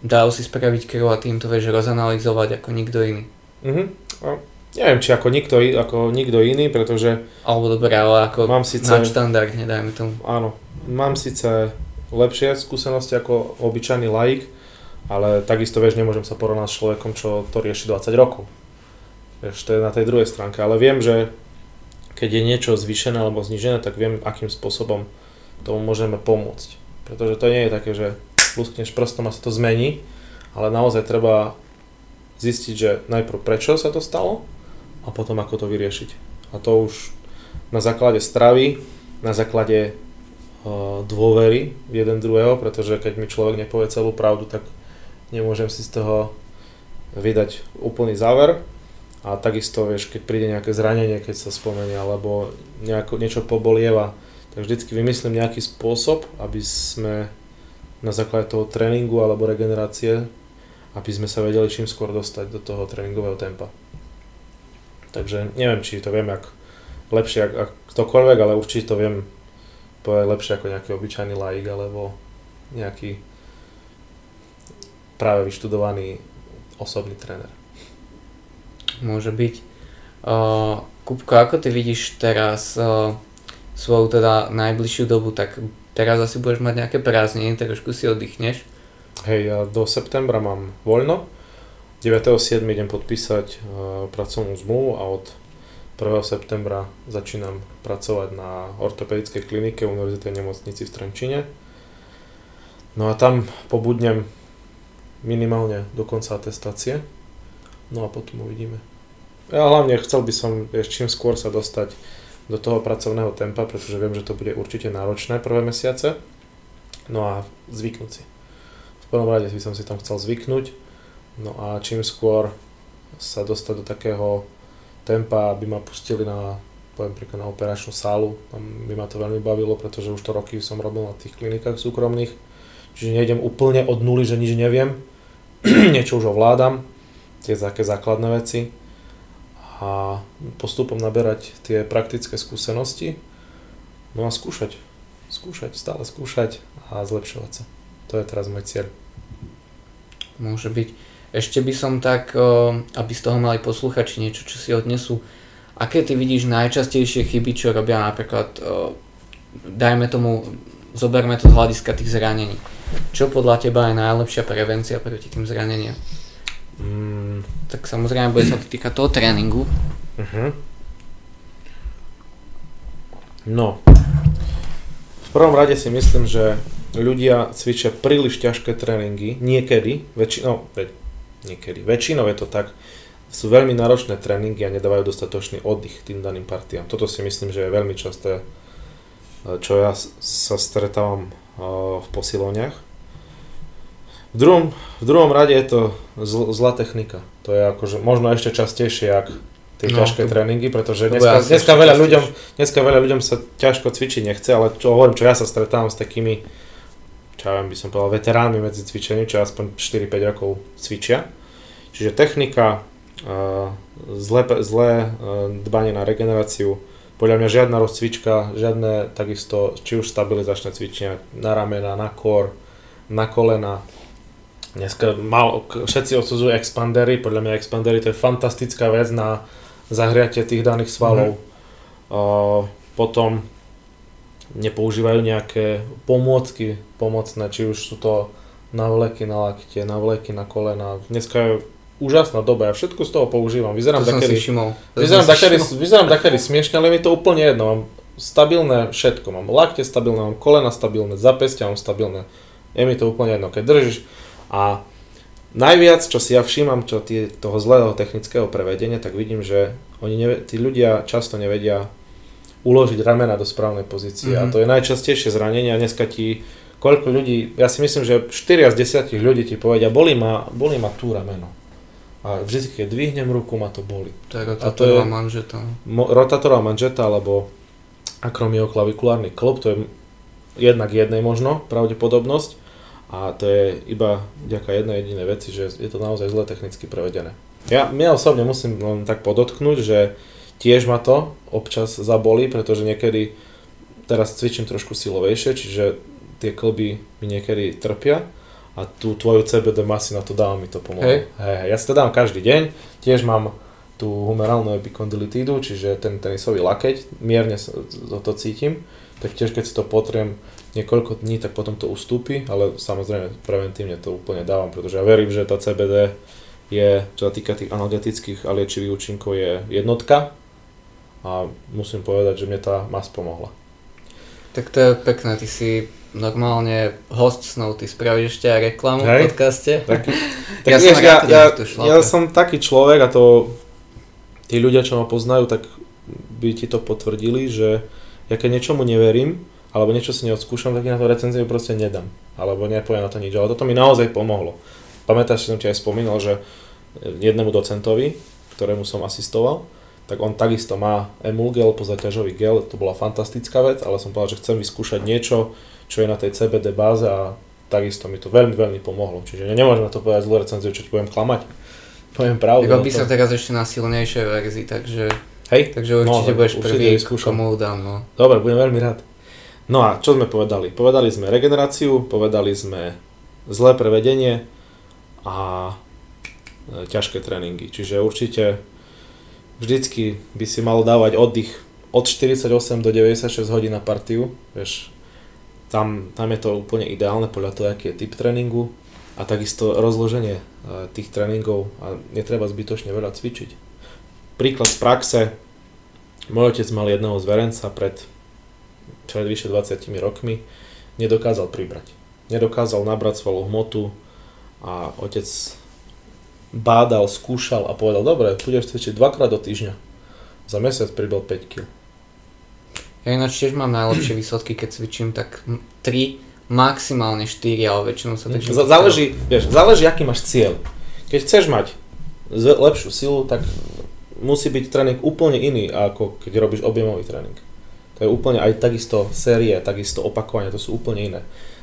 dajú si spraviť krv a tým to vieš rozanalizovať ako nikto iný. Mhm. No, neviem, či ako nikto, ako nikto iný, pretože... Alebo dobre, ale ako mám síce, štandardne, dajme tomu. Áno, mám síce lepšie skúsenosti ako obyčajný laik, ale takisto, vieš, nemôžem sa porovnať s človekom, čo to rieši 20 rokov. Vieš, to je na tej druhej stránke, ale viem, že keď je niečo zvýšené alebo znižené, tak viem, akým spôsobom tomu môžeme pomôcť. Pretože to nie je také, že luskneš prstom a sa to zmení, ale naozaj treba zistiť, že najprv prečo sa to stalo a potom ako to vyriešiť. A to už na základe stravy, na základe uh, dôvery jeden druhého, pretože keď mi človek nepovie celú pravdu, tak nemôžem si z toho vydať úplný záver a takisto, vieš, keď príde nejaké zranenie, keď sa spomenie, alebo nejako, niečo pobolieva, tak vždycky vymyslím nejaký spôsob, aby sme na základe toho tréningu alebo regenerácie, aby sme sa vedeli čím skôr dostať do toho tréningového tempa. Takže neviem, či to viem ak lepšie ako ktokoľvek, ale určite to viem povedať lepšie ako nejaký obyčajný laik alebo nejaký práve vyštudovaný osobný tréner. Môže byť. Uh, Kupko, ako ty vidíš teraz uh, svoju teda najbližšiu dobu, tak teraz asi budeš mať nejaké prázdniny, trošku si oddychneš. Hej, ja do septembra mám voľno. 9.7. idem podpísať uh, pracovnú zmluvu a od 1. septembra začínam pracovať na ortopedickej klinike Univerzitej nemocnici v Trenčine. No a tam pobudnem minimálne do konca atestácie. No a potom uvidíme. Ja hlavne chcel by som ešte čím skôr sa dostať do toho pracovného tempa, pretože viem, že to bude určite náročné prvé mesiace. No a zvyknúť si. V prvom rade by som si tam chcel zvyknúť. No a čím skôr sa dostať do takého tempa, aby ma pustili na, poviem príklad na operačnú sálu. Tam by ma to veľmi bavilo, pretože už to roky som robil na tých klinikách súkromných. Čiže nejdem úplne od nuly, že nič neviem. Niečo už ovládam, tie také základné veci. A postupom naberať tie praktické skúsenosti. No a skúšať. Skúšať, stále skúšať a zlepšovať sa. To je teraz môj cieľ. Môže byť. Ešte by som tak, aby z toho mali posluchači niečo, čo si odnesú. Aké ty vidíš najčastejšie chyby, čo robia napríklad, dajme tomu, zoberme to z hľadiska tých zranení. Čo podľa teba je najlepšia prevencia proti tým zraneniam? Mm. Tak samozrejme bude sa to týkať toho tréningu. Uh-huh. No, v prvom rade si myslím, že ľudia cvičia príliš ťažké tréningy, niekedy, väčšinou, niekedy. Väčšinou je to tak, sú veľmi náročné tréningy a nedávajú dostatočný oddych tým daným partiám. Toto si myslím, že je veľmi časté, čo ja sa stretávam eh, v posilovniach. V druhom, v druhom rade je to zl, zlá technika. To je akože možno ešte častejšie, ak tie no, ťažké to, tréningy, pretože dneska, dneska, veľa ľuďom, dneska veľa ľuďom sa ťažko cvičiť nechce, ale čo hovorím, čo ja sa stretávam s takými, čo ja viem, by som povedal, veteránmi medzi cvičením, čo aspoň 4-5 rokov cvičia, Čiže technika, zlé, zlé dbanie na regeneráciu, podľa mňa žiadna rozcvička, žiadne takisto, či už stabilizačné cvičenia na ramena, na kor, na kolena. Dneska mal, všetci odsudzujú expandery, podľa mňa expandery to je fantastická vec na zahriatie tých daných svalov. Mm-hmm. Uh, potom nepoužívajú nejaké pomôcky pomocné, či už sú to navleky na lakte, navleky na kolena. Dneska je úžasná doba, ja všetko z toho používam. Vyzerám to takedy, vyzerám, takedy, vyzerám takedy smiešne, ale mi to úplne jedno. Mám stabilné všetko, mám lakte stabilné, mám kolena stabilné, zapestia mám stabilné. Je mi to úplne jedno, keď držíš. A najviac, čo si ja všímam, čo tie, toho zlého technického prevedenia, tak vidím, že oni neve, tí ľudia často nevedia uložiť ramena do správnej pozície. Mm-hmm. A mhm. to je najčastejšie zranenie a dneska ti koľko ľudí, ja si myslím, že 4 z 10 ľudí ti povedia, boli ma, boli ma tú rameno a vždy, keď dvihnem ruku, ma to boli. To je rotátorová manžeta. Mo, rotátorová manžeta, alebo akromioklavikulárny klop, to je jednak jednej možno pravdepodobnosť a to je iba vďaka jednej jedinej veci, že je to naozaj zle technicky prevedené. Ja, ja osobne musím len tak podotknúť, že tiež ma to občas zabolí, pretože niekedy teraz cvičím trošku silovejšie, čiže tie klby mi niekedy trpia a tú tvoju CBD masy na to dávam mi to pomohlo. Hey. Hey, ja si to dám každý deň, tiež mám tú humerálnu epikondylitídu, čiže ten tenisový lakeť, mierne to, to cítim, tak tiež keď si to potriem niekoľko dní, tak potom to ustúpi, ale samozrejme preventívne to úplne dávam, pretože ja verím, že tá CBD je, čo sa týka tých analgetických a liečivých účinkov, je jednotka a musím povedať, že mne tá mas pomohla. Tak to je pekné, ty si normálne host snov, ty spravíš ešte aj reklamu Hej. v podcaste. Taký, tak ja, vieš, ja, ja, ja som taký človek a to tí ľudia, čo ma poznajú, tak by ti to potvrdili, že ja keď niečomu neverím, alebo niečo si neodskúšam, tak na to recenziu proste nedám. Alebo nepoviem na to nič. Ale toto mi naozaj pomohlo. Pamätáš, že som ti aj spomínal, že jednému docentovi, ktorému som asistoval, tak on takisto má emulgel po zaťažový gel, to bola fantastická vec, ale som povedal, že chcem vyskúšať niečo, čo je na tej CBD báze a takisto mi to veľmi, veľmi pomohlo. Čiže nemôžem na to povedať zlú recenziu, čo ti budem klamať. Poviem pravdu. Iba by sa teraz ešte na silnejšej verzii, takže, Hej? takže určite No, budeš určite prvý, vyskúšam. komu dám. No. Dobre, budem veľmi rád. No a čo sme povedali? Povedali sme regeneráciu, povedali sme zlé prevedenie a e, ťažké tréningy. Čiže určite vždycky by si mal dávať oddych od 48 do 96 hodín na partiu. Vieš, tam, tam je to úplne ideálne podľa toho, aký je typ tréningu a takisto rozloženie e, tých tréningov a netreba zbytočne veľa cvičiť. Príklad z praxe. Môj otec mal jedného zverenca pred pred vyše 20 rokmi, nedokázal pribrať. Nedokázal nabrať svalovú hmotu a otec bádal, skúšal a povedal, dobre, budeš cvičiť dvakrát do týždňa. Za mesiac pribral 5 kg. Ja ináč tiež mám najlepšie výsledky, keď cvičím tak 3, maximálne 4, ale väčšinou sa držím. Z- záleží, vieš, záleží, aký máš cieľ. Keď chceš mať lepšiu silu, tak musí byť tréning úplne iný, ako keď robíš objemový tréning. To je úplne aj takisto série, takisto opakovanie, to sú úplne iné.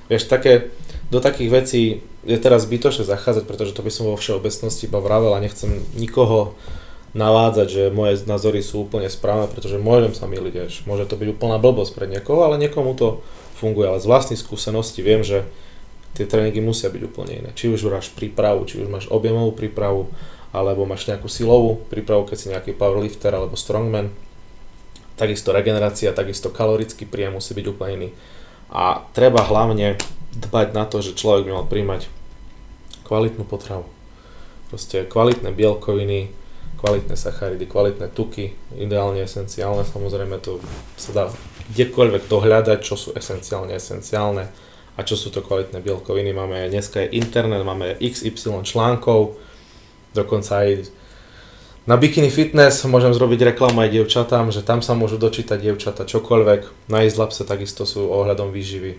Vieš, také, do takých vecí je teraz zbytočne zachádzať, pretože to by som vo všeobecnosti iba vravel a nechcem nikoho navádzať, že moje názory sú úplne správne, pretože môžem sa miliť, vieš. Môže to byť úplná blbosť pre niekoho, ale niekomu to funguje. Ale z vlastnej skúsenosti viem, že tie tréningy musia byť úplne iné. Či už máš prípravu, či už máš objemovú prípravu, alebo máš nejakú silovú prípravu, keď si nejaký powerlifter alebo strongman. Takisto regenerácia, takisto kalorický príjem musí byť úplne iný. A treba hlavne dbať na to, že človek by mal príjmať kvalitnú potravu. Proste kvalitné bielkoviny, kvalitné sacharidy, kvalitné tuky, ideálne esenciálne, samozrejme to sa dá kdekoľvek dohľadať, čo sú esenciálne esenciálne a čo sú to kvalitné bielkoviny. Máme, dneska je internet, máme XY článkov, dokonca aj na Bikini Fitness môžem zrobiť reklamu aj dievčatám, že tam sa môžu dočítať dievčata čokoľvek. Na Izlapse takisto sú ohľadom výživy.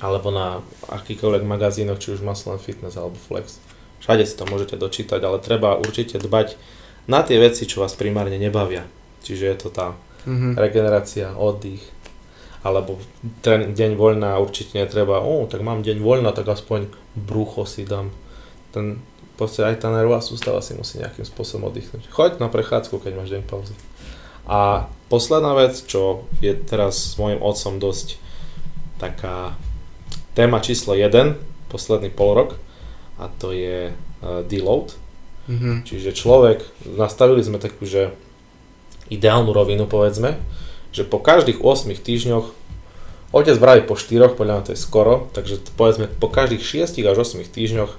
Alebo na akýkoľvek magazínoch, či už Muscle and Fitness alebo Flex. Všade si to môžete dočítať, ale treba určite dbať na tie veci, čo vás primárne nebavia. Čiže je to tá Mhm. regenerácia, oddych, alebo ten deň voľná určite netreba, o, tak mám deň voľna, tak aspoň brucho si dám. Ten, proste aj tá nervová sústava si musí nejakým spôsobom oddychnúť. Choď na prechádzku, keď máš deň pauzy. A posledná vec, čo je teraz s mojim otcom dosť taká téma číslo 1, posledný pol rok, a to je uh, deload. Mhm. Čiže človek, nastavili sme takú, že ideálnu rovinu povedzme, že po každých 8 týždňoch, otec vraví po 4, podľa mňa to je skoro, takže povedzme po každých 6 až 8 týždňoch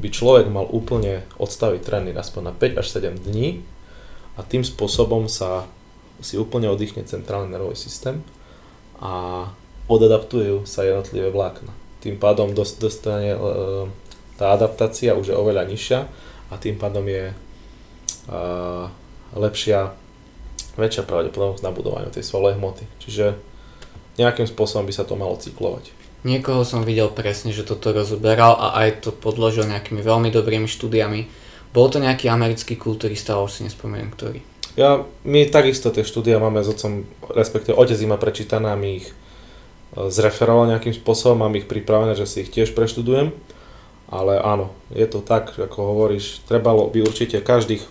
by človek mal úplne odstaviť tréning aspoň na 5 až 7 dní a tým spôsobom sa si úplne oddychne centrálny nervový systém a odadaptujú sa jednotlivé vlákna. Tým pádom dos- dostane e, tá adaptácia už je oveľa nižšia a tým pádom je e, lepšia, väčšia pravdepodobnosť na budovaniu tej svalovej hmoty. Čiže nejakým spôsobom by sa to malo cyklovať. Niekoho som videl presne, že toto rozoberal a aj to podložil nejakými veľmi dobrými štúdiami. Bol to nejaký americký kulturista, ale už si nespomeniem ktorý. Ja, my takisto tie štúdia máme s otcom, respektíve otec ich prečítané a my ich e, zreferoval nejakým spôsobom, mám ich pripravené, že si ich tiež preštudujem. Ale áno, je to tak, ako hovoríš, trebalo by určite každých,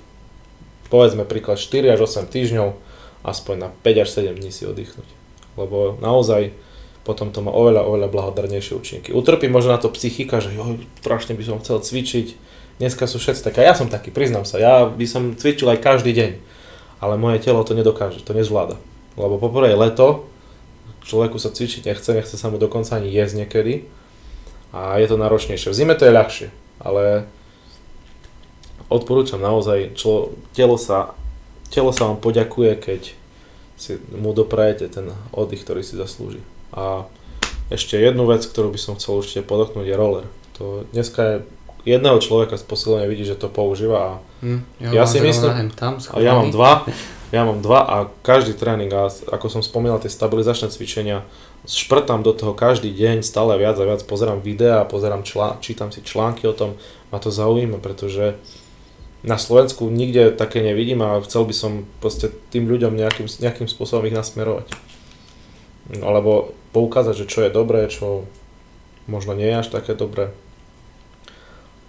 povedzme príklad 4 až 8 týždňov, aspoň na 5 až 7 dní si oddychnúť. Lebo naozaj potom to má oveľa, oveľa blahodarnejšie účinky. Utrpí možno na to psychika, že jo, strašne by som chcel cvičiť, dneska sú všetci také, ja som taký, priznám sa, ja by som cvičil aj každý deň, ale moje telo to nedokáže, to nezvláda. Lebo poprvé je leto, človeku sa cvičiť nechce, nechce sa mu dokonca ani jesť niekedy a je to náročnejšie. V zime to je ľahšie, ale odporúčam naozaj, člo, telo, sa, telo sa vám poďakuje, keď si mu doprajete ten oddych, ktorý si zaslúži. A ešte jednu vec, ktorú by som chcel určite podotknúť, je roller. To dneska je jedného človeka z posilovne vidí, že to používa a Hm, Ja mám si myslím- tam a ja mám schovaný. dva, ja mám dva a každý tréning, a ako som spomínal, tie stabilizačné cvičenia, šprtám do toho každý deň stále viac a viac, pozerám videá, pozerám člá, čítam si články o tom, ma to zaujíma, pretože na Slovensku nikde také nevidím a chcel by som proste tým ľuďom nejakým, nejakým spôsobom ich nasmerovať. Alebo poukázať, že čo je dobré, čo možno nie je až také dobré.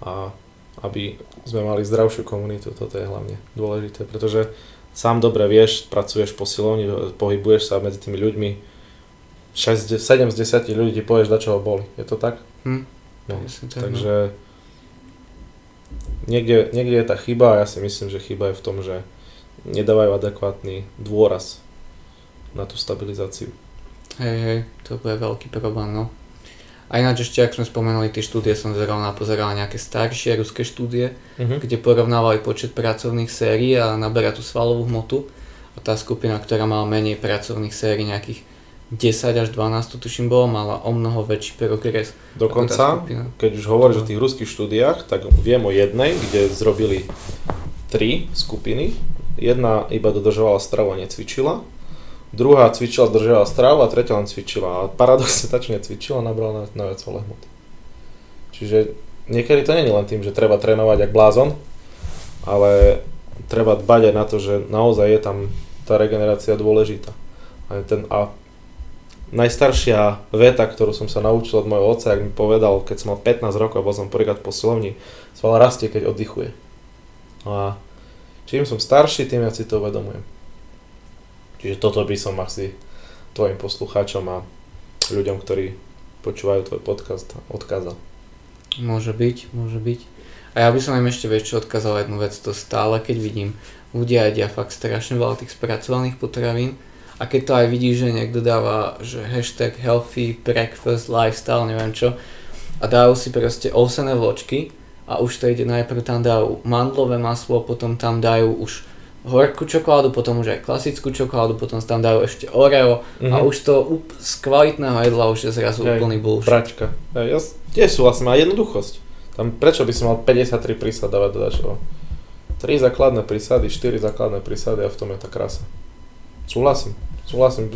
A aby sme mali zdravšiu komunitu, toto je hlavne dôležité, pretože sám dobre vieš, pracuješ po silovni, pohybuješ sa medzi tými ľuďmi, 6, 7 z 10 ľudí ti povieš, za čo ho boli. Je to tak? Hm. No, tak, no. takže niekde, niekde je tá chyba a ja si myslím, že chyba je v tom, že nedávajú adekvátny dôraz na tú stabilizáciu. Hej, hej, to bude veľký problém, no. A ináč ešte, ak sme spomenuli tie štúdie, som zeral na pozeral nejaké staršie ruské štúdie, Uh-huh. kde porovnávali počet pracovných sérií a naberá tú svalovú hmotu. A tá skupina, ktorá mala menej pracovných sérií, nejakých 10 až 12, to tuším bolo, mala o mnoho väčší progres. Dokonca, keď už hovoríš o tých ruských štúdiách, tak viem o jednej, kde zrobili tri skupiny. Jedna iba dodržovala stravu a necvičila. Druhá cvičila, dodržovala stravu a tretia len cvičila. A paradoxne tá, čo necvičila, nabrala na, na viac hmoty. Čiže niekedy to nie je len tým, že treba trénovať jak blázon, ale treba dbať aj na to, že naozaj je tam tá regenerácia dôležitá. A, ten, a najstaršia veta, ktorú som sa naučil od môjho otca, ak mi povedal, keď som mal 15 rokov a bol som prvýkrát po silovni, sval rastie, keď oddychuje. A čím som starší, tým viac si to uvedomujem. Čiže toto by som asi tvojim poslucháčom a ľuďom, ktorí počúvajú tvoj podcast, odkázal. Môže byť, môže byť. A ja by som im ešte čo odkázal jednu vec, to stále keď vidím, ľudia jedia fakt strašne veľa tých spracovaných potravín a keď to aj vidíš, že niekto dáva, že hashtag healthy breakfast lifestyle, neviem čo a dajú si proste ovsené vločky a už to ide najprv tam dajú mandlové maslo, potom tam dajú už horkú čokoládu, potom už aj klasickú čokoládu, potom tam dajú ešte Oreo a Mhm. už to up- z kvalitného jedla už je zrazu Hej, úplný bullshit. Pračka. Ja, ja tiež súhlasím, a jednoduchosť. Tam prečo by som mal 53 prísad dávať do dačoho? 3 základné prísady, 4 základné prísady a v tom je tá krása. Súhlasím, súhlasím.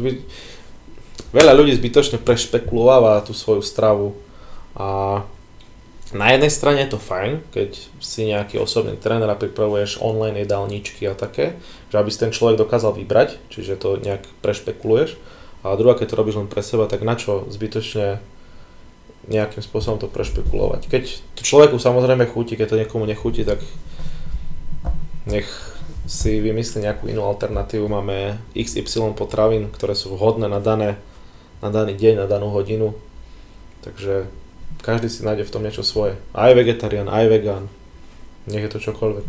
Veľa ľudí zbytočne prešpekulováva tú svoju stravu a na jednej strane je to fajn, keď si nejaký osobný tréner a pripravuješ online jedálničky a také, že aby si ten človek dokázal vybrať, čiže to nejak prešpekuluješ. A druhá, keď to robíš len pre seba, tak na čo zbytočne nejakým spôsobom to prešpekulovať. Keď to človeku samozrejme chutí, keď to niekomu nechutí, tak nech si vymyslí nejakú inú alternatívu. Máme XY potravín, ktoré sú vhodné na, dané, na daný deň, na danú hodinu. Takže každý si nájde v tom niečo svoje. Aj vegetarián, aj vegán. Nech je to čokoľvek.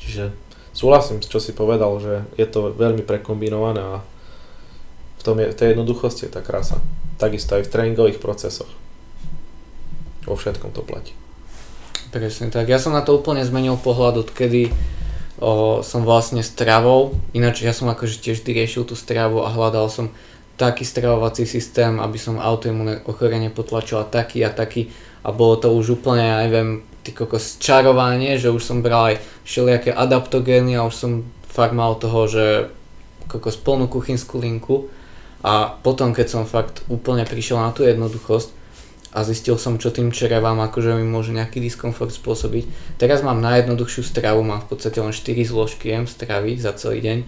Čiže súhlasím, čo si povedal, že je to veľmi prekombinované a v tom je, tej jednoduchosti je tá krása. Takisto aj v tréningových procesoch. Vo všetkom to platí. Presne tak. Ja som na to úplne zmenil pohľad, odkedy o, som vlastne stravou, ináč ja som akože tiež riešil tú stravu a hľadal som taký stravovací systém, aby som autoimunné ochorenie potlačil a taký a taký a bolo to už úplne, ja neviem, ty kokos čarovanie, že už som bral aj všelijaké adaptogény a už som fakt mal toho, že kokos plnú kuchynskú linku a potom keď som fakt úplne prišiel na tú jednoduchosť, a zistil som, čo tým črevám akože mi môže nejaký diskomfort spôsobiť. Teraz mám najjednoduchšiu stravu, mám v podstate len 4 zložky jem stravy za celý deň,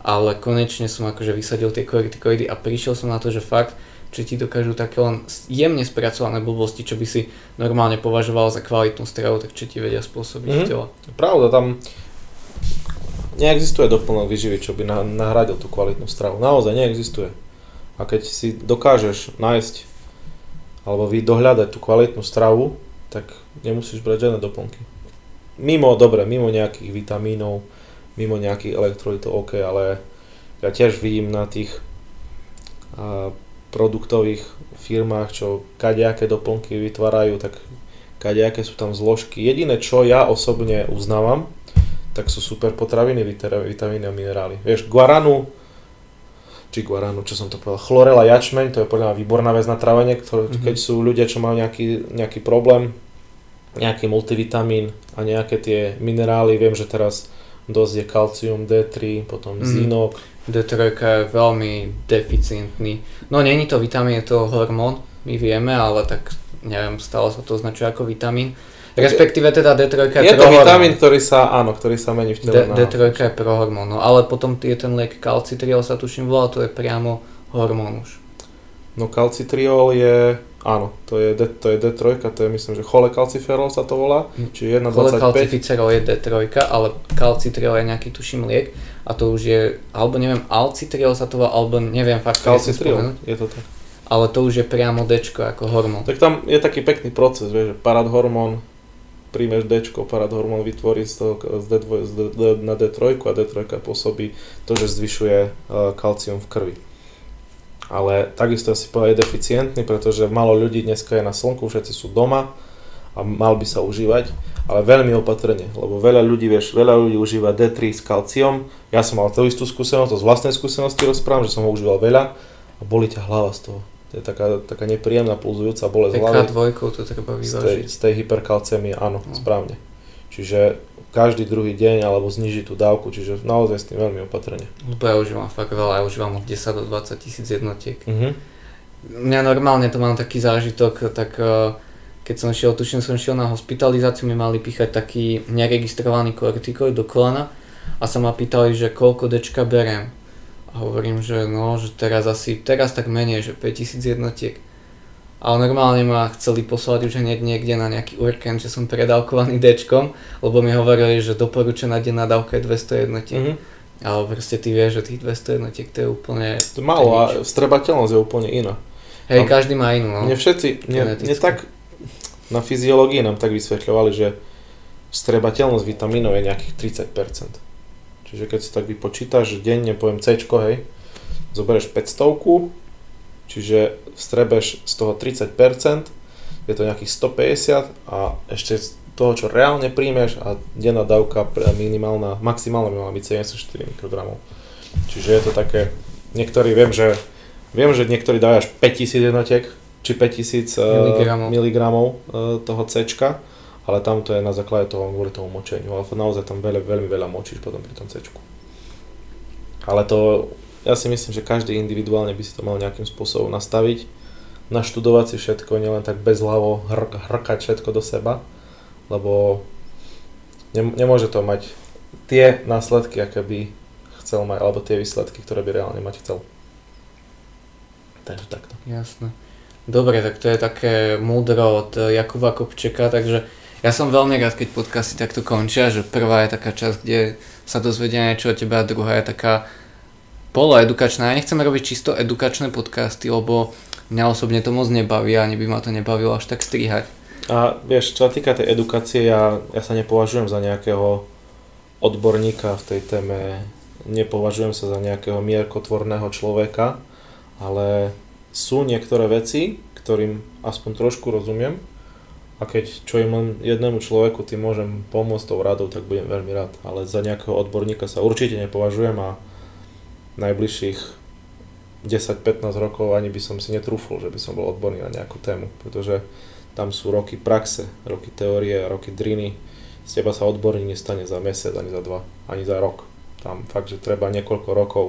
ale konečne som akože vysadil tie kortikoidy a prišiel som na to, že fakt, že ti dokážu také len jemne spracované blbosti, čo by si normálne považoval za kvalitnú stravu, tak čo ti vedia spôsobiť Mhm. mm. telo. Pravda, tam neexistuje doplnok výživy, čo by na- nahradil tú kvalitnú stravu. Naozaj neexistuje. A keď si dokážeš nájsť alebo vy dohľadať tú kvalitnú stravu, tak nemusíš brať žiadne doplnky. Mimo, dobre, mimo nejakých vitamínov, mimo nejakých elektrolitov, OK, ale ja tiež vidím na tých a, produktových firmách, čo kadejaké doplnky vytvárajú, tak kadejaké sú tam zložky. Jediné, čo ja osobne uznávam, tak sú super potraviny, vita- vitamíny a minerály. Vieš, guaranu, či guaranu, čo som to povedal, chlorela jačmeň, to je podľa mňa výborná vec na trávenie, ktoré, Mhm. keď sú ľudia, čo majú nejaký, nejaký problém, nejaký multivitamín a nejaké tie minerály, viem, že teraz dosť je kalcium D3, potom Mhm. zinok, D3 je veľmi deficientný. No není to vitamín, je to hormón, my vieme, ale tak neviem, stále sa to označuje ako vitamín. Respektíve teda D3 je, je to vitamín, ktorý sa, áno, ktorý sa mení v tele. D, D3 je prohormón, no ale potom je ten liek kalcitriol sa tuším volá, to je priamo hormón už. No kalcitriol je, áno, to je, D, to je D3, to je myslím, že cholecalciferol sa to volá, hm. čiže 1,25. Cholecalciferol je D3, ale kalcitriol je nejaký tuším liek a to už je, alebo neviem, alcitriol sa to volá, alebo neviem fakt. Kalcitriol, je to tak. Ale to už je priamo D ako hormón. Tak tam je taký pekný proces, vieš, že paradhormón, príjmeš D, paradhormón vytvorí z toho, z D2, z D, na D3 a D3 pôsobí to, že zvyšuje uh, kalcium v krvi ale takisto si povedal, je deficientný, pretože malo ľudí dneska je na slnku, všetci sú doma a mal by sa užívať, ale veľmi opatrne, lebo veľa ľudí, vieš, veľa ľudí užíva D3 s kalciom, ja som mal tú istú skúsenosť, to z vlastnej skúsenosti rozprávam, že som ho užíval veľa a boli ťa hlava z toho. To je taká, taká nepríjemná pulzujúca bolesť hlavy. dvojkou to treba vyvážiť. Z tej, z tej hyperkalcémie, áno, no. správne. Čiže každý druhý deň alebo znižiť tú dávku, čiže naozaj s tým veľmi opatrne. Lebo ja užívam fakt veľa, ja užívam od 10 do 20 tisíc jednotiek. Uh-huh. Mňa normálne to mám taký zážitok, tak eh, keď som šiel, tuším som šiel na hospitalizáciu, mi mali píchať taký neregistrovaný kortikoid do kolena a sa ma pýtali, že koľko dečka beriem. A hovorím, že no, že teraz asi, teraz tak menej, že 5000 jednotiek ale normálne ma chceli poslať už hneď niekde na nejaký urken, že som predávkovaný Dčkom, lebo mi hovorili, že doporučená denná dávka je 200 jednotiek. Mm-hmm. Ale proste ty vieš, že tých 200 jednotiek to je úplne... To málo a vstrebateľnosť je úplne iná. Hej, každý má inú, no. Mne všetci, mne, mne tak na fyziológii nám tak vysvetľovali, že vstrebateľnosť vitamínov je nejakých 30%. Čiže keď si tak vypočítaš, že denne poviem C, hej, zoberieš 500 čiže strebeš z toho 30%, je to nejakých 150 a ešte z toho, čo reálne príjmeš a denná dávka minimálna, maximálna by mala byť 74 mikrogramov. Čiže je to také, niektorí viem, že viem, že niektorí dajú až 5000 jednotiek, či 5000 miligramov, miligramov toho C, ale tam to je na základe toho, kvôli tomu močeniu, ale naozaj tam veľmi, veľmi veľa močíš potom pri tom C. Ale to ja si myslím, že každý individuálne by si to mal nejakým spôsobom nastaviť, naštudovať si všetko, nielen tak bezhlavo hr- hrkať všetko do seba, lebo ne- nemôže to mať tie následky, aké by chcel mať, alebo tie výsledky, ktoré by reálne mať chcel. Takže takto. Jasné. Dobre, tak to je také múdro od Jakuba Kopčeka, takže ja som veľmi rád, keď podcasty takto končia, že prvá je taká časť, kde sa dozvedia niečo o tebe a druhá je taká poloedukačná. Ja nechcem robiť čisto edukačné podcasty, lebo mňa osobne to moc nebaví a ani by ma to nebavilo až tak strihať. A vieš, čo sa týka tej edukácie, ja, ja sa nepovažujem za nejakého odborníka v tej téme, nepovažujem sa za nejakého mierkotvorného človeka, ale sú niektoré veci, ktorým aspoň trošku rozumiem a keď čo im len jednému človeku tým môžem pomôcť tou radou, tak budem veľmi rád. Ale za nejakého odborníka sa určite nepovažujem a najbližších 10-15 rokov ani by som si netrúfol, že by som bol odborný na nejakú tému, pretože tam sú roky praxe, roky teórie, roky driny. Z teba sa odborník nestane za mesiac, ani za dva, ani za rok. Tam fakt, že treba niekoľko rokov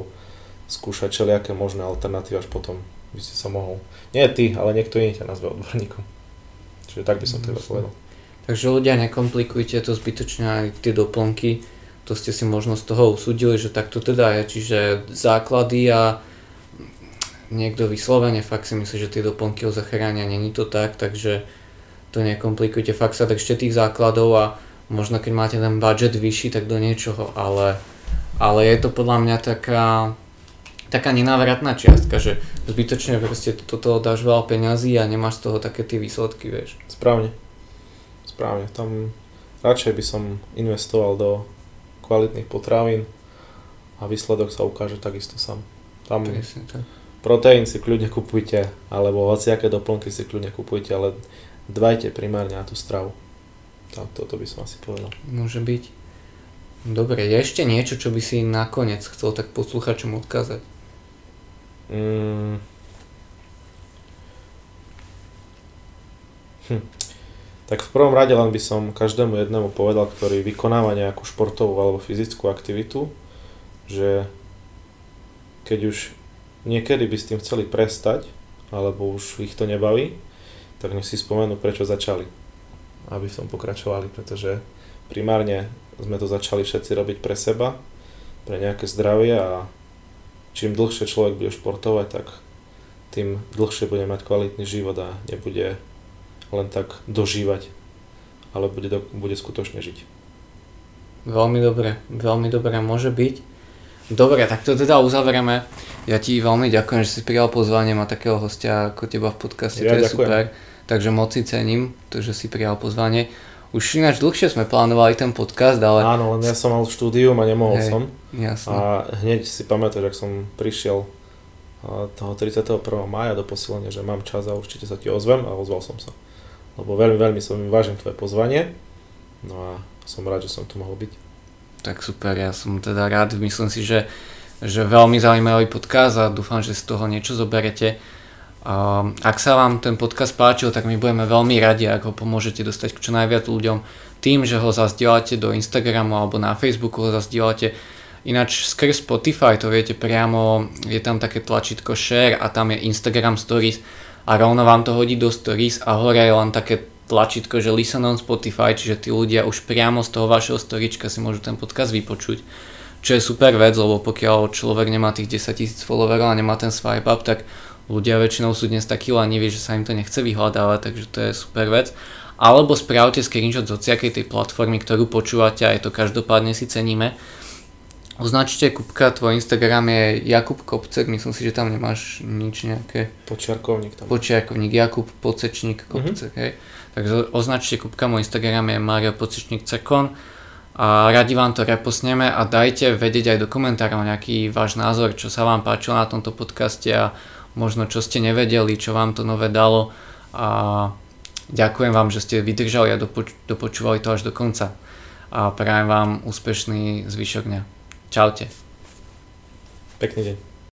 skúšať všelijaké možné alternatívy, až potom by si sa mohol, nie ty, ale niekto iný ťa nazve odborníkom. Čiže tak by som to povedal. Takže ľudia, nekomplikujte to zbytočne aj tie doplnky to ste si možno z toho usúdili, že takto teda je, čiže základy a niekto vyslovene fakt si myslí, že tie doplnky ho zachránia, není to tak, takže to nekomplikujte, fakt sa držte tých základov a možno keď máte ten budget vyšší, tak do niečoho, ale, ale je to podľa mňa taká, taká nenávratná čiastka, že zbytočne proste toto dáš veľa peňazí a nemáš z toho také tie výsledky, vieš. Správne. Správne. Tam radšej by som investoval do kvalitných potravín a výsledok sa ukáže takisto sám. Tam proteín si kľudne kupujte, alebo hociaké doplnky si kľudne kupujte, ale dbajte primárne na tú stravu. A toto by som asi povedal. Môže byť. Dobre, je ešte niečo, čo by si nakoniec chcel tak posluchačom odkázať? Mm. Hm. Tak v prvom rade len by som každému jednému povedal, ktorý vykonáva nejakú športovú alebo fyzickú aktivitu, že keď už niekedy by s tým chceli prestať, alebo už ich to nebaví, tak nech si spomenú, prečo začali. aby v pokračovali, pretože primárne sme to začali všetci robiť pre seba, pre nejaké zdravie a čím dlhšie človek bude športovať, tak tým dlhšie bude mať kvalitný život a nebude len tak dožívať, ale bude, do, bude skutočne žiť. Veľmi dobre, veľmi dobre môže byť. Dobre, tak to teda uzavrieme. Ja ti veľmi ďakujem, že si prijal pozvanie, má takého hostia ako teba v podcaste, ja to je ďakujem. super. Takže moc si cením to, že si prijal pozvanie. Už ináč dlhšie sme plánovali ten podcast, ale... Áno, len ja som mal štúdium a nemohol Hej, som. Jasne. A hneď si pamätáš, ak som prišiel toho 31. mája do posilenia, že mám čas a určite sa ti ozvem a ozval som sa. Lebo veľmi, veľmi som vážim tvoje pozvanie. No a som rád, že som tu mohol byť. Tak super, ja som teda rád. Myslím si, že, že veľmi zaujímavý podcast a dúfam, že z toho niečo zoberete. Ak sa vám ten podcast páčil, tak my budeme veľmi radi, ak ho pomôžete dostať k čo najviac ľuďom tým, že ho zazdielate do Instagramu alebo na Facebooku ho zazdielate. Ináč skrz Spotify to viete priamo, je tam také tlačítko share a tam je Instagram stories a rovno vám to hodí do stories a hore je len také tlačítko, že listen on Spotify, čiže tí ľudia už priamo z toho vašeho storička si môžu ten podcast vypočuť. Čo je super vec, lebo pokiaľ človek nemá tých 10 000 followerov a nemá ten swipe up, tak ľudia väčšinou sú dnes takí leniví, že sa im to nechce vyhľadávať, takže to je super vec. Alebo spravte screenshot z hociakej tej platformy, ktorú počúvate a je to každopádne si ceníme. Označte Kupka, tvoj Instagram je Jakub Kopcek, myslím si, že tam nemáš nič nejaké... Počiarkovník tam. Počiarkovník, Jakub Pocečník Kopcek, mm-hmm. hej. Takže označte Kupka, môj Instagram je Mario Pocečník Cekon a radi vám to reposneme a dajte vedieť aj do komentárov nejaký váš názor, čo sa vám páčilo na tomto podcaste a možno čo ste nevedeli, čo vám to nové dalo a ďakujem vám, že ste vydržali a dopoč- dopočúvali to až do konca a prajem vám úspešný zvyšok dňa. Čaute. Pekný deň.